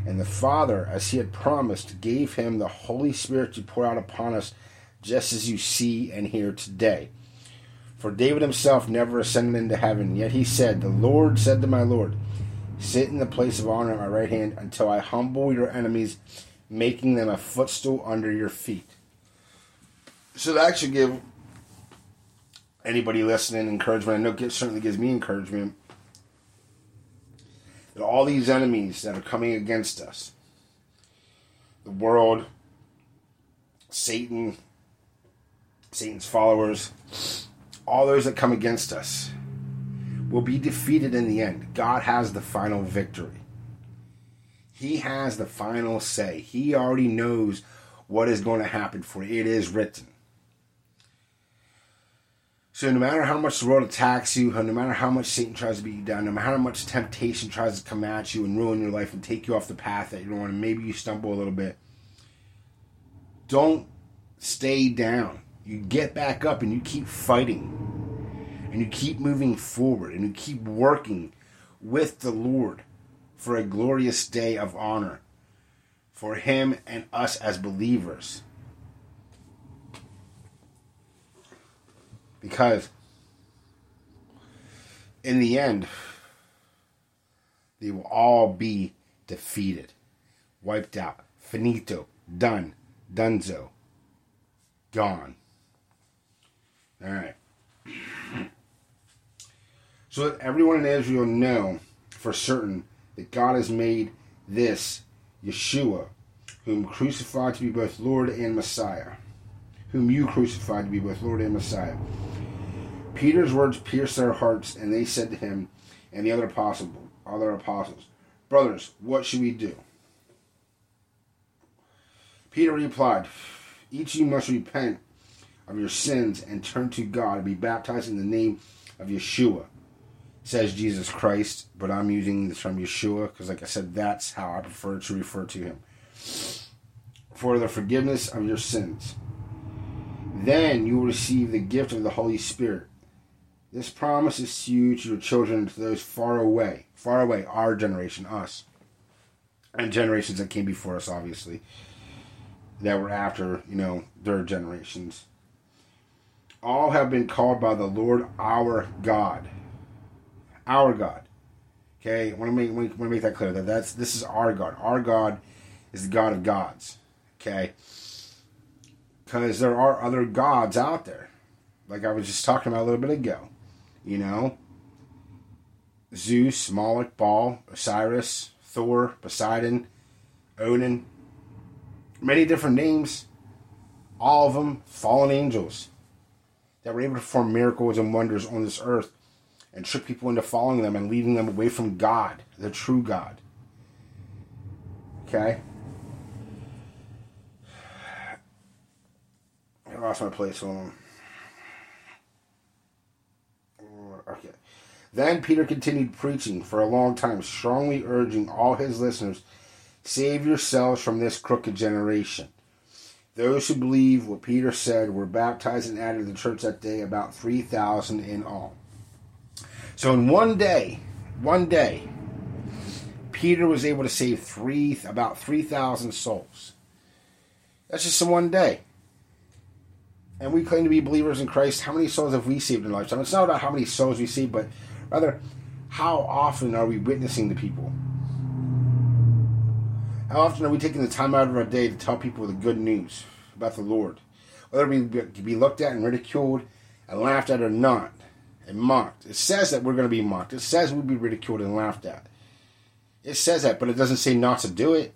And the Father, as he had promised, gave him the Holy Spirit to pour out upon us, just as you see and hear today. For David himself never ascended into heaven, yet he said, The Lord said to my Lord, Sit in the place of honor at my right hand until I humble your enemies, making them a footstool under your feet. So that should give anybody listening encouragement. I know it certainly gives me encouragement. That all these enemies that are coming against us, the world, Satan, Satan's followers, all those that come against us will be defeated in the end. God has the final victory. He has the final say. He already knows what is going to happen for. It is written. So no matter how much the world attacks you, no matter how much Satan tries to beat you down, no matter how much temptation tries to come at you and ruin your life and take you off the path that you don't want, and maybe you stumble a little bit, don't stay down. You get back up and you keep fighting. And you keep moving forward and you keep working with the Lord for a glorious day of honor for Him and us as believers. Because in the end, they will all be defeated, wiped out, finito, done, dunzo, gone. All right. So that everyone in Israel know for certain that God has made this Yeshua, whom crucified to be both Lord and Messiah, whom you crucified to be both Lord and Messiah. Peter's words pierced their hearts, and they said to him and the other apostle, other apostles, Brothers, what should we do? Peter replied, Each of you must repent of your sins and turn to God and be baptized in the name of Yeshua, says Jesus Christ, but I'm using the term Yeshua because, like I said, that's how I prefer to refer to him. For the forgiveness of your sins. Then you will receive the gift of the Holy Spirit. This promise is to you, to your children, to those far away, far away, our generation, us, and generations that came before us, obviously, that were after, you know, their generations. All have been called by the Lord our God. Our God. Okay, I want to make want to make that clear that that's this is our God. Our God is the God of gods. Okay, because there are other gods out there, like I was just talking about a little bit ago. You know, Zeus, Moloch, Baal, Osiris, Thor, Poseidon, Odin, many different names. All of them fallen angels that were able to perform miracles and wonders on this earth and trick people into following them and leading them away from God, the true God. Okay? I lost my place. On. Okay. Then Peter continued preaching for a long time, strongly urging all his listeners save yourselves from this crooked generation. Those who believe what Peter said were baptized and added to the church that day, about 3,000 in all. So in one day, one day, Peter was able to save three about 3,000 souls. That's just in one day. And we claim to be believers in Christ. How many souls have we saved in lifetime? It's not about how many souls we save, but rather, how often are we witnessing to people? How often are we taking the time out of our day to tell people the good news about the Lord? Whether we be looked at and ridiculed and laughed at or not, and mocked. It says that we're going to be mocked. It says we'll be ridiculed and laughed at. It says that, but it doesn't say not to do it.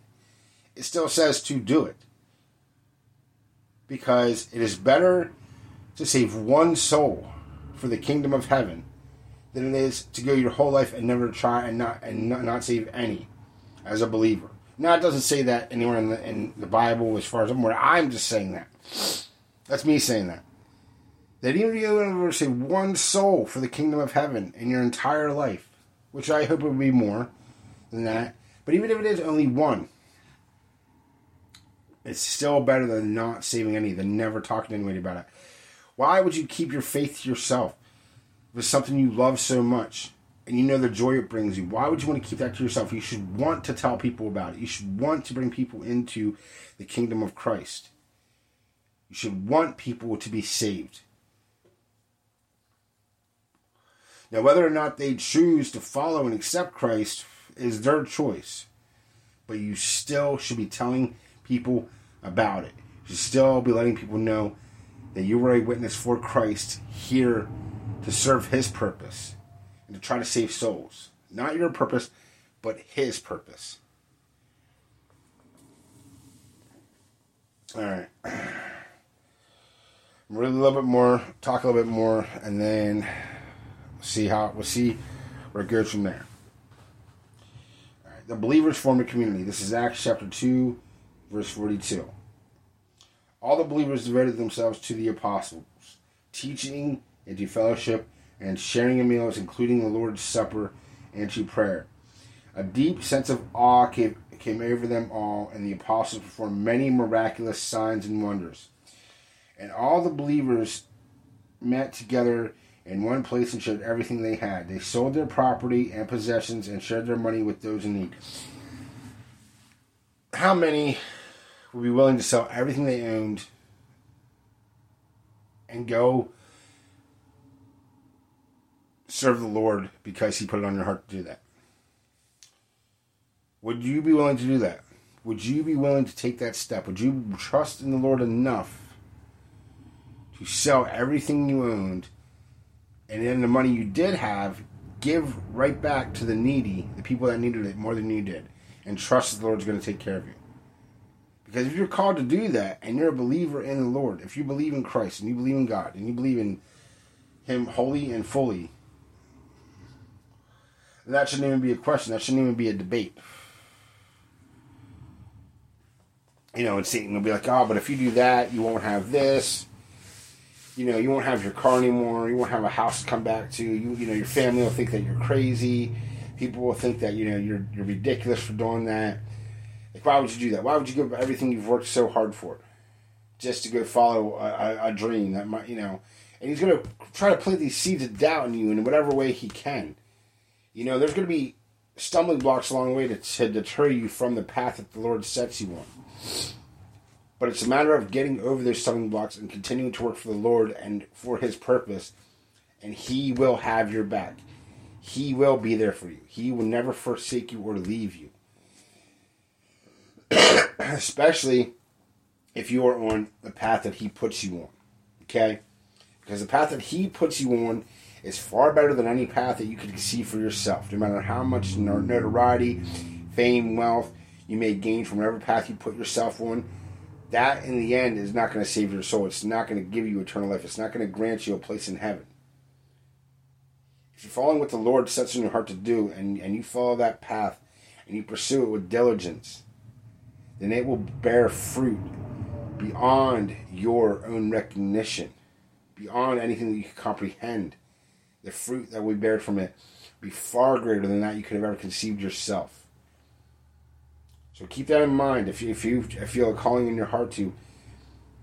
It still says to do it. Because it is better to save one soul for the kingdom of heaven than it is to go your whole life and never try and not and not, save any as a believer. Now it doesn't say that anywhere in the in the Bible as far as I'm aware. I'm just saying that. That's me saying that. That even if you ever save one soul for the kingdom of heaven in your entire life, which I hope it would be more than that, but even if it is only one, it's still better than not saving any, than never talking to anybody about it. Why would you keep your faith to yourself? If it's something you love so much and you know the joy it brings you, why would you want to keep that to yourself? You should want to tell people about it. You should want to bring people into the kingdom of Christ. You should want people to be saved. Now, whether or not they choose to follow and accept Christ is their choice. But you still should be telling people about it. You still be letting people know that you were a witness for Christ here to serve His purpose and to try to save souls. Not your purpose, but His purpose. All right. Read a little bit more, talk a little bit more, and then see how we'll see where it goes from there. All right. The believers form a community. This is Acts chapter 2, verse 42. All the believers devoted themselves to the apostles, teaching and to fellowship and sharing in meals, including the Lord's Supper and to prayer. A deep sense of awe came, came over them all, and the apostles performed many miraculous signs and wonders. And all the believers met together in one place and shared everything they had. They sold their property and possessions and shared their money with those in need. How many would be willing to sell everything they owned and go serve the Lord because He put it on your heart to do that? Would you be willing to do that? Would you be willing to take that step? Would you trust in the Lord enough to sell everything you owned and then the money you did have, give right back to the needy, the people that needed it more than you did, and trust that the Lord's going to take care of you? Because if you're called to do that and you're a believer in the Lord, if you believe in Christ and you believe in God and you believe in Him wholly and fully, that shouldn't even be a question. That shouldn't even be a debate. You know, and Satan will be like, oh, but if you do that, you won't have this. You know, you won't have your car anymore. You won't have a house to come back to. You, you know, your family will think that you're crazy. People will think that you know you're you're ridiculous for doing that. Like, why would you do that? Why would you give up everything you've worked so hard for, just to go follow a, a, a dream that might, you know? And he's going to try to plant these seeds of doubt in you in whatever way he can. You know, there's going to be stumbling blocks along the way to, to deter you from the path that the Lord sets you on. But it's a matter of getting over those stumbling blocks and continuing to work for the Lord and for His purpose, and He will have your back. He will be there for you. He will never forsake you or leave you. Especially if you are on the path that He puts you on. Okay? Because the path that He puts you on is far better than any path that you could see for yourself. No matter how much notoriety, fame, wealth you may gain from whatever path you put yourself on, that in the end is not going to save your soul. It's not going to give you eternal life. It's not going to grant you a place in heaven. If you're following what the Lord sets in your heart to do and, and you follow that path and you pursue it with diligence, then it will bear fruit beyond your own recognition, beyond anything that you can comprehend. The fruit that we bear from it be far greater than that you could have ever conceived yourself. So keep that in mind. If you if you feel a calling in your heart to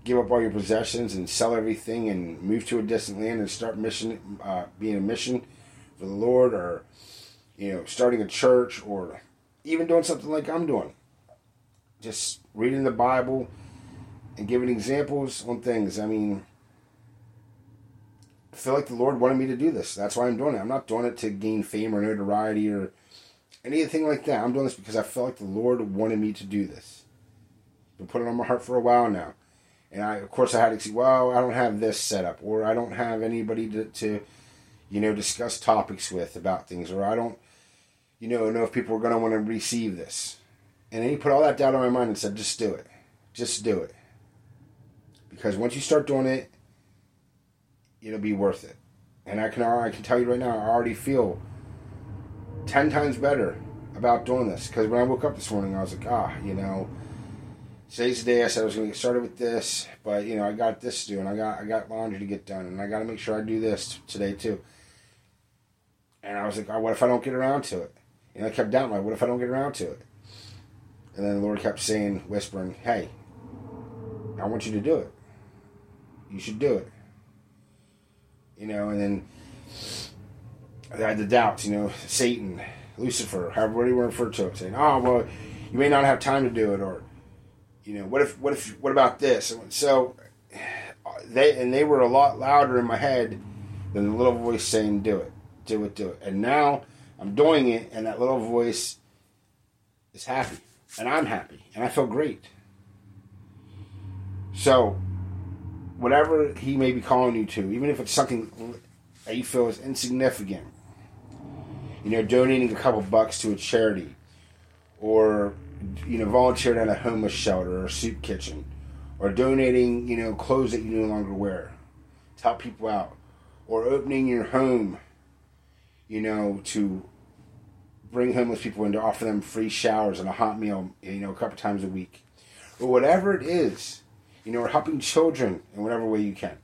give up all your possessions and sell everything and move to a distant land and start mission, uh, being a mission for the Lord, or you know, starting a church, or even doing something like I'm doing, just reading the Bible and giving examples on things. I mean, I feel like the Lord wanted me to do this. That's why I'm doing it. I'm not doing it to gain fame or notoriety or anything like that. I'm doing this because I felt like the Lord wanted me to do this. Been putting it on my heart for a while now. And I, of course, I had to see, well, I don't have this set up, or I don't have anybody to, to you know, discuss topics with about things, or I don't, you know, know if people are going to want to receive this. And then he put all that doubt on my mind and said, just do it. Just do it. Because once you start doing it, it'll be worth it. And I can I can tell you right now, I already feel ten times better about doing this. Because when I woke up this morning, I was like, ah, you know, today's the day. I said I was going to get started with this, but you know, I got this to do, and I got I got laundry to get done, and I got to make sure I do this today too. And I was like, oh, what if I don't get around to it? And I kept doubting, like, what if I don't get around to it? And then the Lord kept saying, whispering, hey, I want you to do it. You should do it. You know, and then I had the doubts, you know, Satan, Lucifer, however you want to refer to it, saying, oh, well, you may not have time to do it, or, you know, what if, what if, what about this? So, they, and they were a lot louder in my head than the little voice saying, do it, do it, do it. And now I'm doing it, and that little voice is happy, and I'm happy, and I feel great. So, whatever he may be calling you to, even if it's something that you feel is insignificant, you know, donating a couple bucks to a charity, or you know, volunteering at a homeless shelter or soup kitchen, or donating, you know, clothes that you no longer wear to help people out, or opening your home, you know, to bring homeless people in to offer them free showers and a hot meal, you know, a couple times a week, or whatever it is you know, or helping children in whatever way you can.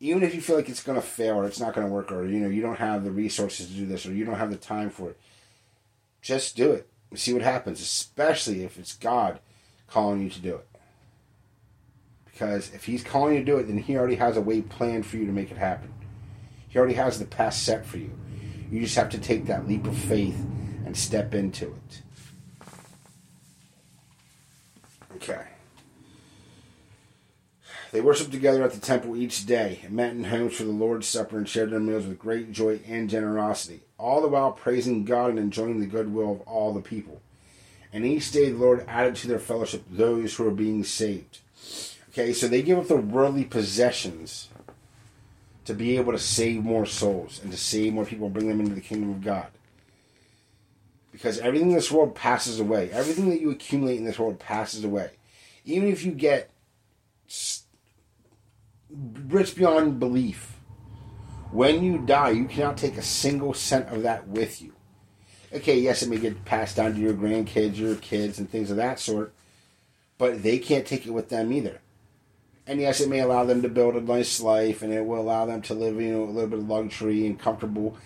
Even if you feel like it's going to fail or it's not going to work or, you know, you don't have the resources to do this or you don't have the time for it, just do it and see what happens, especially if it's God calling you to do it. Because if He's calling you to do it, then He already has a way planned for you to make it happen. He already has the path set for you. You just have to take that leap of faith and step into it. Okay. They worshiped together at the temple each day, and met in homes for the Lord's Supper, and shared their meals with great joy and generosity, all the while praising God and enjoying the goodwill of all the people. And each day the Lord added to their fellowship those who were being saved. Okay, so they give up their worldly possessions to be able to save more souls and to save more people and bring them into the kingdom of God. Because everything in this world passes away. Everything that you accumulate in this world passes away. Even if you get rich beyond belief. When you die, you cannot take a single cent of that with you. Okay, yes, it may get passed down to your grandkids, your kids, and things of that sort, but they can't take it with them either. And yes, it may allow them to build a nice life, and it will allow them to live, you know, a little bit of luxury and comfortable.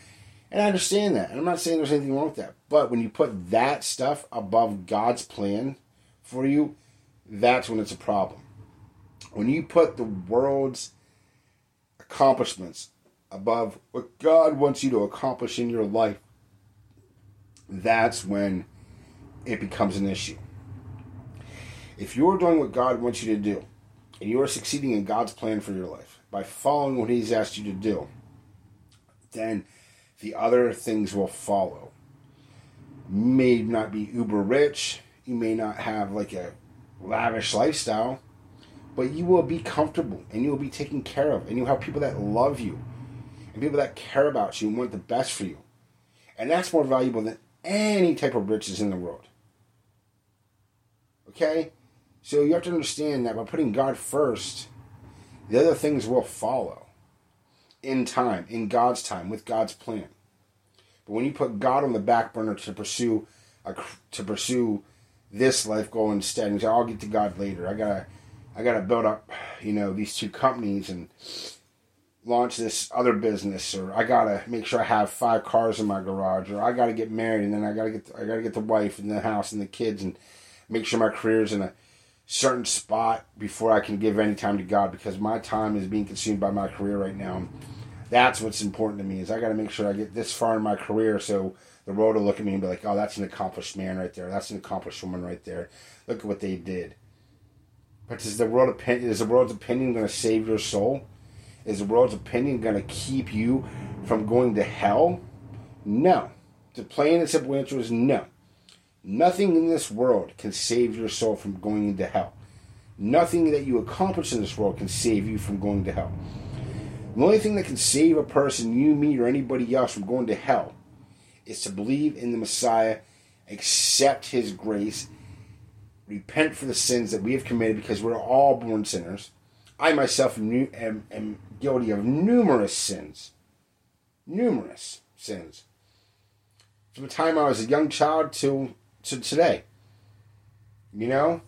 And I understand that. And I'm not saying there's anything wrong with that. But when you put that stuff above God's plan for you, that's when it's a problem when you put the world's accomplishments above what God wants you to accomplish in your life, that's when it becomes an issue. If you're doing what God wants you to do, and you are succeeding in God's plan for your life. By following what He's asked you to do, then the other things will follow. You may not be uber rich, you may not have like a lavish lifestyle, but you will be comfortable and you will be taken care of. And you'll have people that love you and people that care about you and want the best for you. And that's more valuable than any type of riches in the world. Okay so you have to understand that by putting god first the other things will follow in time in god's time with god's plan. But when you put god on the back burner to pursue a, to pursue this life goal instead and say i'll get to god later. I gotta I got to build up, you know, these two companies and launch this other business, or I got to make sure I have five cars in my garage, or I got to get married, and then I got to get I got to get the wife and the house and the kids, and make sure my career's in a certain spot before I can give any time to God, because my time is being consumed by my career right now. That's what's important to me is I got to make sure I get this far in my career, so the world will look at me and be like, "Oh, that's an accomplished man right there. That's an accomplished woman right there. Look at what they did." But is the world opinion is the world's opinion going to save your soul? Is the world's opinion going to keep you from going to hell? No. the plain and simple answer is no. Nothing in this world can save your soul from going into hell. Nothing that you accomplish in this world can save you from going to hell. The only thing that can save a person, you, me, or anybody else from going to hell is to believe in the Messiah, accept his grace, repent for the sins that we have committed because we're all born sinners. I myself am, am, am guilty of numerous sins. Numerous sins. From the time I was a young child till to today. You know?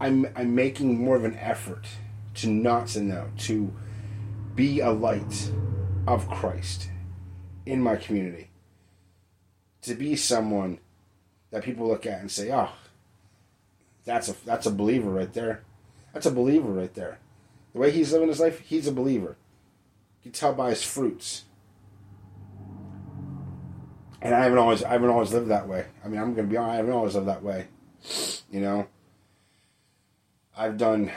I'm I'm making more of an effort to not say no, to be a light of Christ in my community. To be someone that people look at and say, "Oh, that's a that's a believer right there. That's a believer right there." The way he's living his life, he's a believer. You can tell by his fruits. And I haven't always I haven't always lived that way. I mean, I'm gonna be honest, I haven't always lived that way. You know, I've done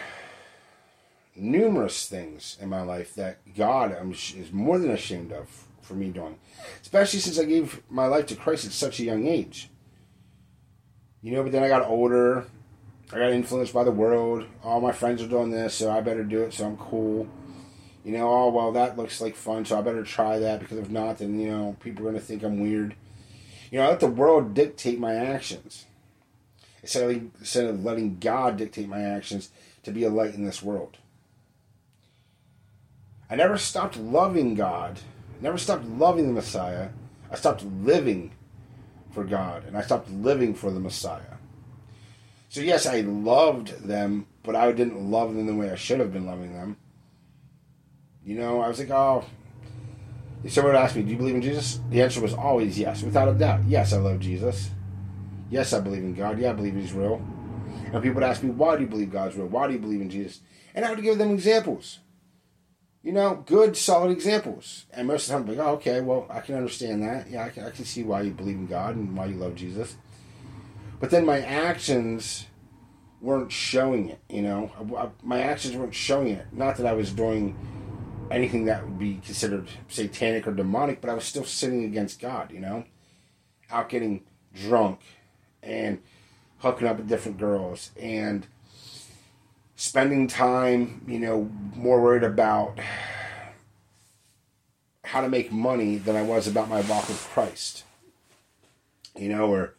numerous things in my life that God I'm, is more than ashamed of for me doing, especially since I gave my life to Christ at such a young age. You know, but then I got older. I got influenced by the world. All my friends are doing this, so I better do it. So I'm cool. You know, oh well, that looks like fun, so I better try that because if not, then you know people are going to think I'm weird. You know, I let the world dictate my actions instead of, instead of letting God dictate my actions to be a light in this world. I never stopped loving God, never stopped loving the Messiah. I stopped living for God, and I stopped living for the Messiah. So, yes, I loved them, but I didn't love them the way I should have been loving them. You know, I was like, oh, if someone would ask me, do you believe in Jesus? The answer was always yes, without a doubt. Yes, I love Jesus. Yes, I believe in God. Yeah, I believe He's real. And people would ask me, why do you believe God's real? Why do you believe in Jesus? And I would give them examples. You know, good, solid examples. And most of the time, I'm like, oh, okay, well, I can understand that. Yeah, I can, I can see why you believe in God and why you love Jesus. But then my actions weren't showing it, you know. I, I, my actions weren't showing it. Not that I was doing anything that would be considered satanic or demonic, but I was still sinning against God, you know. Out getting drunk and hooking up with different girls and spending time, you know, more worried about how to make money than I was about my walk with Christ. You know, or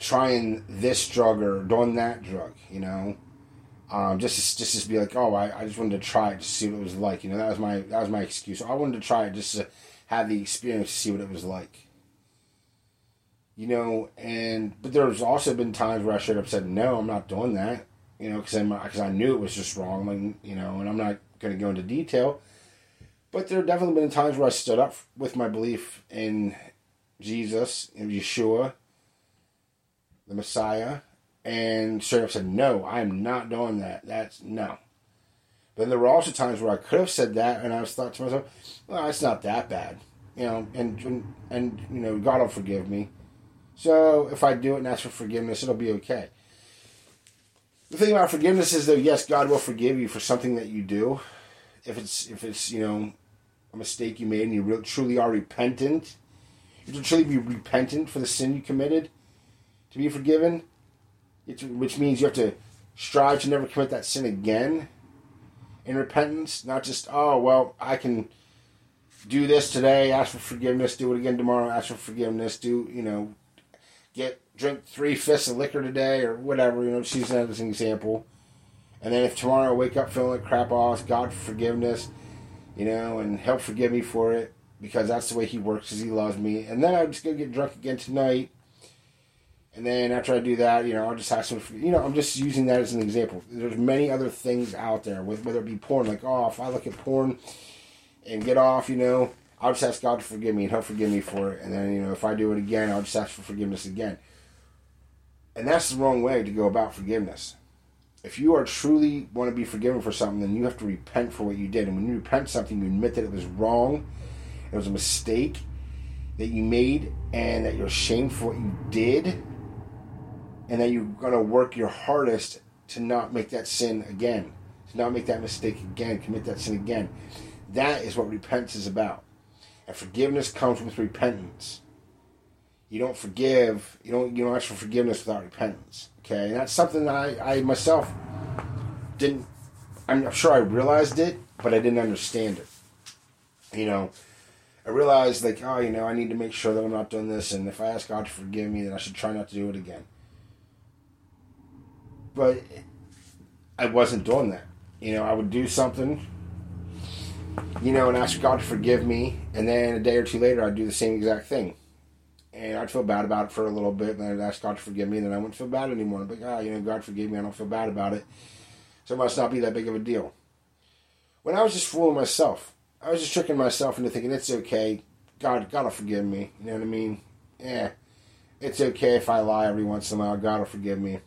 trying this drug or doing that drug, you know. Um, just to, just to be like, oh, I, I just wanted to try it to see what it was like. You know, that was my that was my excuse. I wanted to try it just to have the experience to see what it was like. You know, and but there's also been times where I should have said no, I'm not doing that. You know, because because I knew it was just wrong. Like, you know, and I'm not going to go into detail. But there have definitely been times where I stood up with my belief in Jesus, Yeshua, the Messiah, and straight up said, No, I'm not doing that. That's no. But there were also times where I could have said that, and I was thought to myself, Well, it's not that bad. You know, and, and, and you know, God will forgive me. So if I do it and ask for forgiveness, it'll be okay. The thing about forgiveness is, though, yes, God will forgive you for something that you do. If it's if it's you know a mistake you made and you really, truly are repentant, you truly be repentant for the sin you committed to be forgiven. It's, which means you have to strive to never commit that sin again in repentance. Not just oh well, I can do this today, ask for forgiveness, do it again tomorrow, ask for forgiveness, do you know get drink three fists of liquor today or whatever, you know, just she's that as an example. And then if tomorrow I wake up feeling like crap, I'll ask God for forgiveness, you know, and help forgive me for it because that's the way He works because He loves me. And then I'm just to get drunk again tonight. And then after I do that, you know, I'll just ask some, you know, I'm just using that as an example. There's many other things out there, whether it be porn, like, oh, if I look at porn and get off, you know, I'll just ask God to forgive me and He'll forgive me for it. And then, you know, if I do it again, I'll just ask for forgiveness again. And that's the wrong way to go about forgiveness. If you are truly want to be forgiven for something, then you have to repent for what you did. And when you repent something, you admit that it was wrong, it was a mistake that you made, and that you're ashamed for what you did, and that you're going to work your hardest to not make that sin again, to not make that mistake again, commit that sin again. That is what repentance is about. And forgiveness comes with repentance. You don't forgive, you don't you don't ask for forgiveness without repentance. Okay? And that's something that I, I myself didn't I'm sure I realized it, but I didn't understand it. You know, I realized like, oh, you know, I need to make sure that I'm not doing this, and if I ask God to forgive me, then I should try not to do it again. But I wasn't doing that. You know, I would do something, you know, and ask God to forgive me, and then a day or two later, I'd do the same exact thing. And I'd feel bad about it for a little bit, and then I'd ask God to forgive me, and then I wouldn't feel bad anymore. Like, oh, ah, you know, God forgive me, I don't feel bad about it. So it must not be that big of a deal. When I was just fooling myself, I was just tricking myself into thinking it's okay. God, God will forgive me. You know what I mean? Yeah, it's okay if I lie every once in a while. God will forgive me.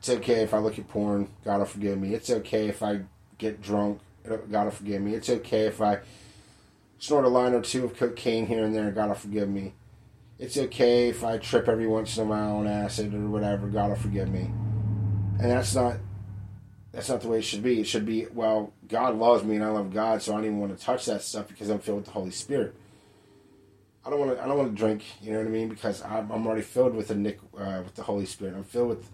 It's okay if I look at porn. God will forgive me. It's okay if I get drunk. God will forgive me. It's okay if I snort a line or two of cocaine here and there. God will forgive me. It's okay if I trip every once in a while on acid or whatever. God will forgive me. And that's not that's not the way it should be. It should be, well, God loves me and I love God, so I don't even want to touch that stuff because I'm filled with the Holy Spirit. I don't want to. I don't want to drink. You know what I mean? Because I'm, I'm already filled with the Nick, uh, with the Holy Spirit. I'm filled with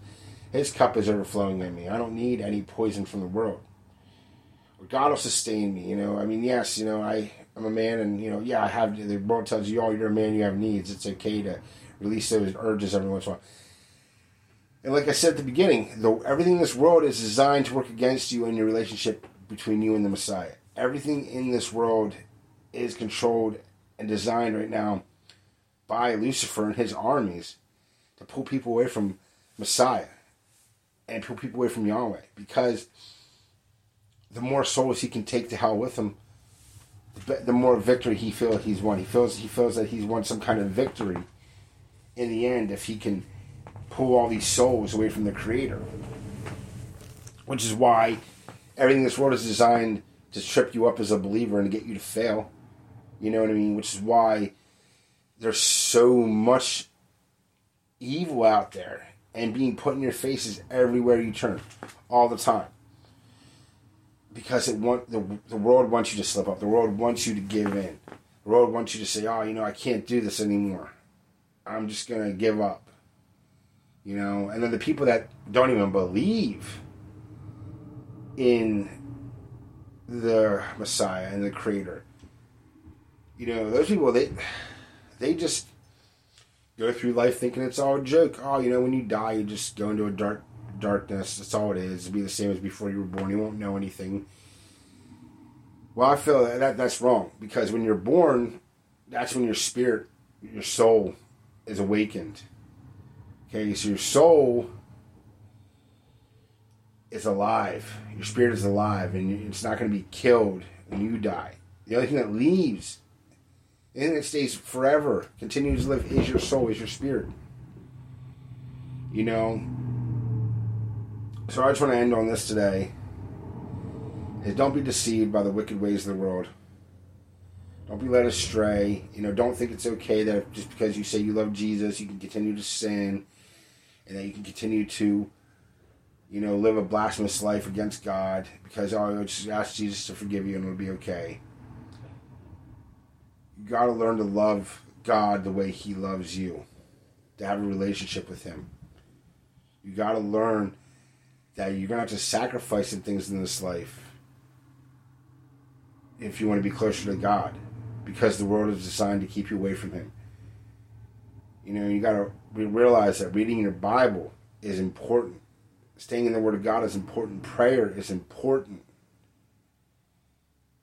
His cup is overflowing in me. I don't need any poison from the world. God will sustain me. You know. I mean, yes. You know, I I'm a man, and you know, yeah, I have. The world tells you, oh, you're a man. You have needs. It's okay to release those urges every once in a while. And like I said at the beginning, though everything in this world is designed to work against you and your relationship between you and the Messiah. Everything in this world is controlled and designed right now by Lucifer and his armies to pull people away from Messiah and pull people away from Yahweh because the more souls he can take to hell with him, the more victory he feels he's won. He feels he feels that he's won some kind of victory in the end if he can pull all these souls away from the Creator. Which is why everything in this world is designed to trip you up as a believer and get you to fail. You know what I mean? Which is why there's so much evil out there and being put in your faces everywhere you turn, all the time. Because it want the the world wants you to slip up. The world wants you to give in. The world wants you to say, "Oh, you know, I can't do this anymore. I'm just gonna give up." You know, and then the people that don't even believe in the Messiah and the Creator. You know, those people they they just go through life thinking it's all a joke. Oh, you know, when you die, you just go into a dark darkness. That's all it is. It'll be the same as before you were born. You won't know anything. Well, I feel that, that that's wrong because when you're born, that's when your spirit, your soul, is awakened Okay, so your soul is alive. Your spirit is alive, and it's not going to be killed when you die. The only thing that leaves, and that stays forever, continues to live, is your soul, is your spirit. You know. So I just want to end on this today. Is don't be deceived by the wicked ways of the world. Don't be led astray. You know, don't think it's okay that just because you say you love Jesus, you can continue to sin and that you can continue to, you know, live a blasphemous life against God because oh, just ask Jesus to forgive you and it'll be okay. Got to learn to love God the way He loves you, to have a relationship with Him. You got to learn that you're going to have to sacrifice some things in this life if you want to be closer to God because the world is designed to keep you away from Him. You know, you got to realize that reading your Bible is important. Staying in the Word of God is important. Prayer is important.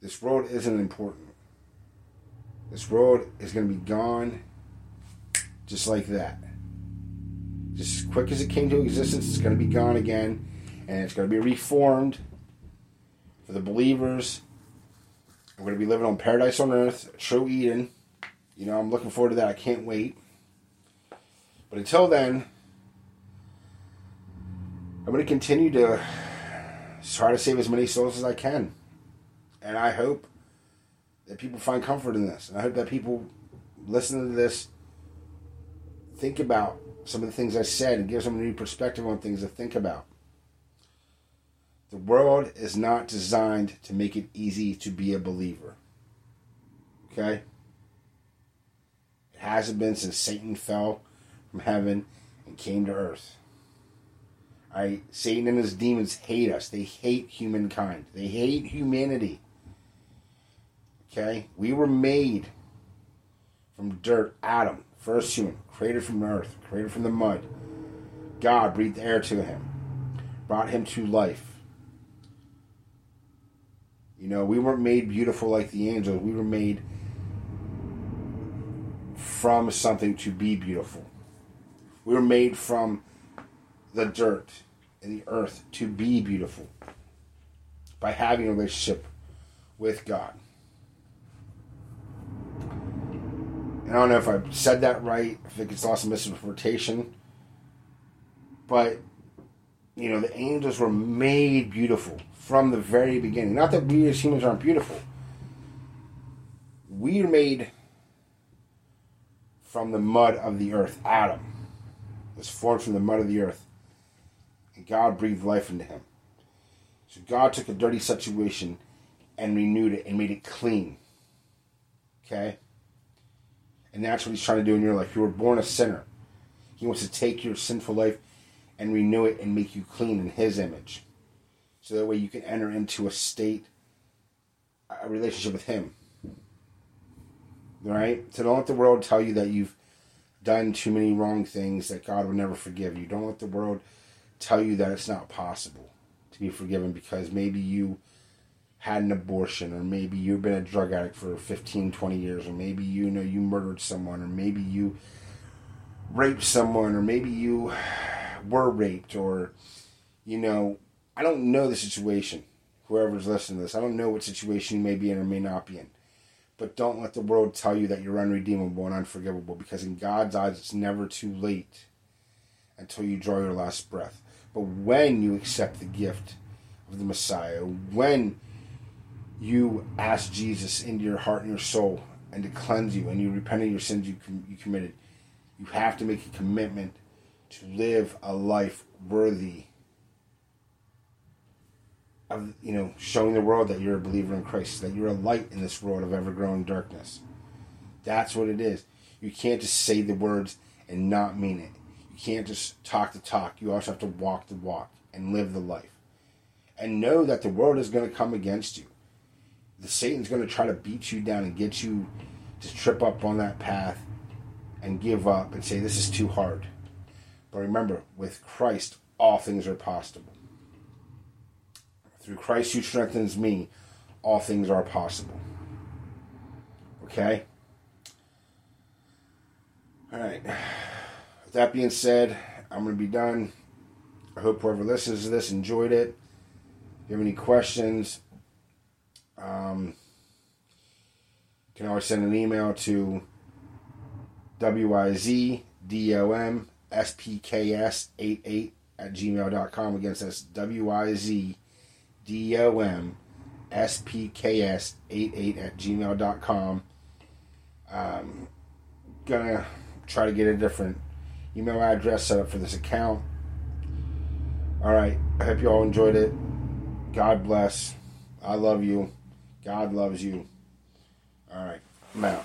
This world isn't important. This world is going to be gone just like that. Just as quick as it came to existence, it's going to be gone again. And it's going to be reformed for the believers. We're going to be living on paradise on earth, true Eden. You know, I'm looking forward to that. I can't wait. But until then, I'm going to continue to try to save as many souls as I can. And I hope that people find comfort in this. And I hope that people listen to this, think about some of the things I said, and give them a new perspective on things to think about. The world is not designed to make it easy to be a believer. Okay? It hasn't been since Satan fell from heaven and came to earth. I Satan and his demons hate us. They hate humankind. They hate humanity. Okay? We were made from dirt, Adam, first human, created from earth, created from the mud. God breathed air to him, brought him to life. You know, we weren't made beautiful like the angels. We were made from something to be beautiful. We were made from the dirt and the earth to be beautiful by having a relationship with God. And I don't know if I said that right, if it gets lost in misinterpretation. But, you know, the angels were made beautiful from the very beginning. Not that we as humans aren't beautiful. We are made from the mud of the earth. Adam was formed from the mud of the earth. And God breathed life into him. So God took a dirty situation and renewed it and made it clean. Okay? And that's what he's trying to do in your life. You were born a sinner. He wants to take your sinful life and renew it and make you clean in his image. So that way you can enter into a state, a relationship with him. Right? So don't let the world tell you that you've done too many wrong things that God will never forgive you. Don't let the world tell you that it's not possible to be forgiven because maybe you had an abortion or maybe you've been a drug addict for 15 20 years or maybe you know you murdered someone or maybe you raped someone or maybe you were raped or you know i don't know the situation. Whoever's listening to this i don't know what situation you may be in or may not be in. But don't let the world tell you that you're unredeemable and unforgivable because in god's eyes it's never too late until you draw your last breath. But when you accept the gift of the messiah when you ask Jesus into your heart and your soul and to cleanse you and you repent of your sins you, com- you committed, you have to make a commitment to live a life worthy of, you know, showing the world that you're a believer in Christ, that you're a light in this world of ever growing darkness. That's what it is. You can't just say the words and not mean it. You can't just talk the talk. You also have to walk the walk and live the life. And know that the world is going to come against you the Satan's going to try to beat you down and get you to trip up on that path and give up and say this is too hard. But remember, with Christ, all things are possible. Through Christ who strengthens me, all things are possible. Okay? All right. With that being said, I'm going to be done. I hope whoever listens to this enjoyed it. If you have any questions, um, you can always send an email to WIZDOMSPKS88 at gmail.com. Again, that's WIZDOMSPKS88 at gmail.com. Um, gonna try to get a different email address set up for this account. All right. I hope you all enjoyed it. God bless. I love you. God loves you. All right. I'm out.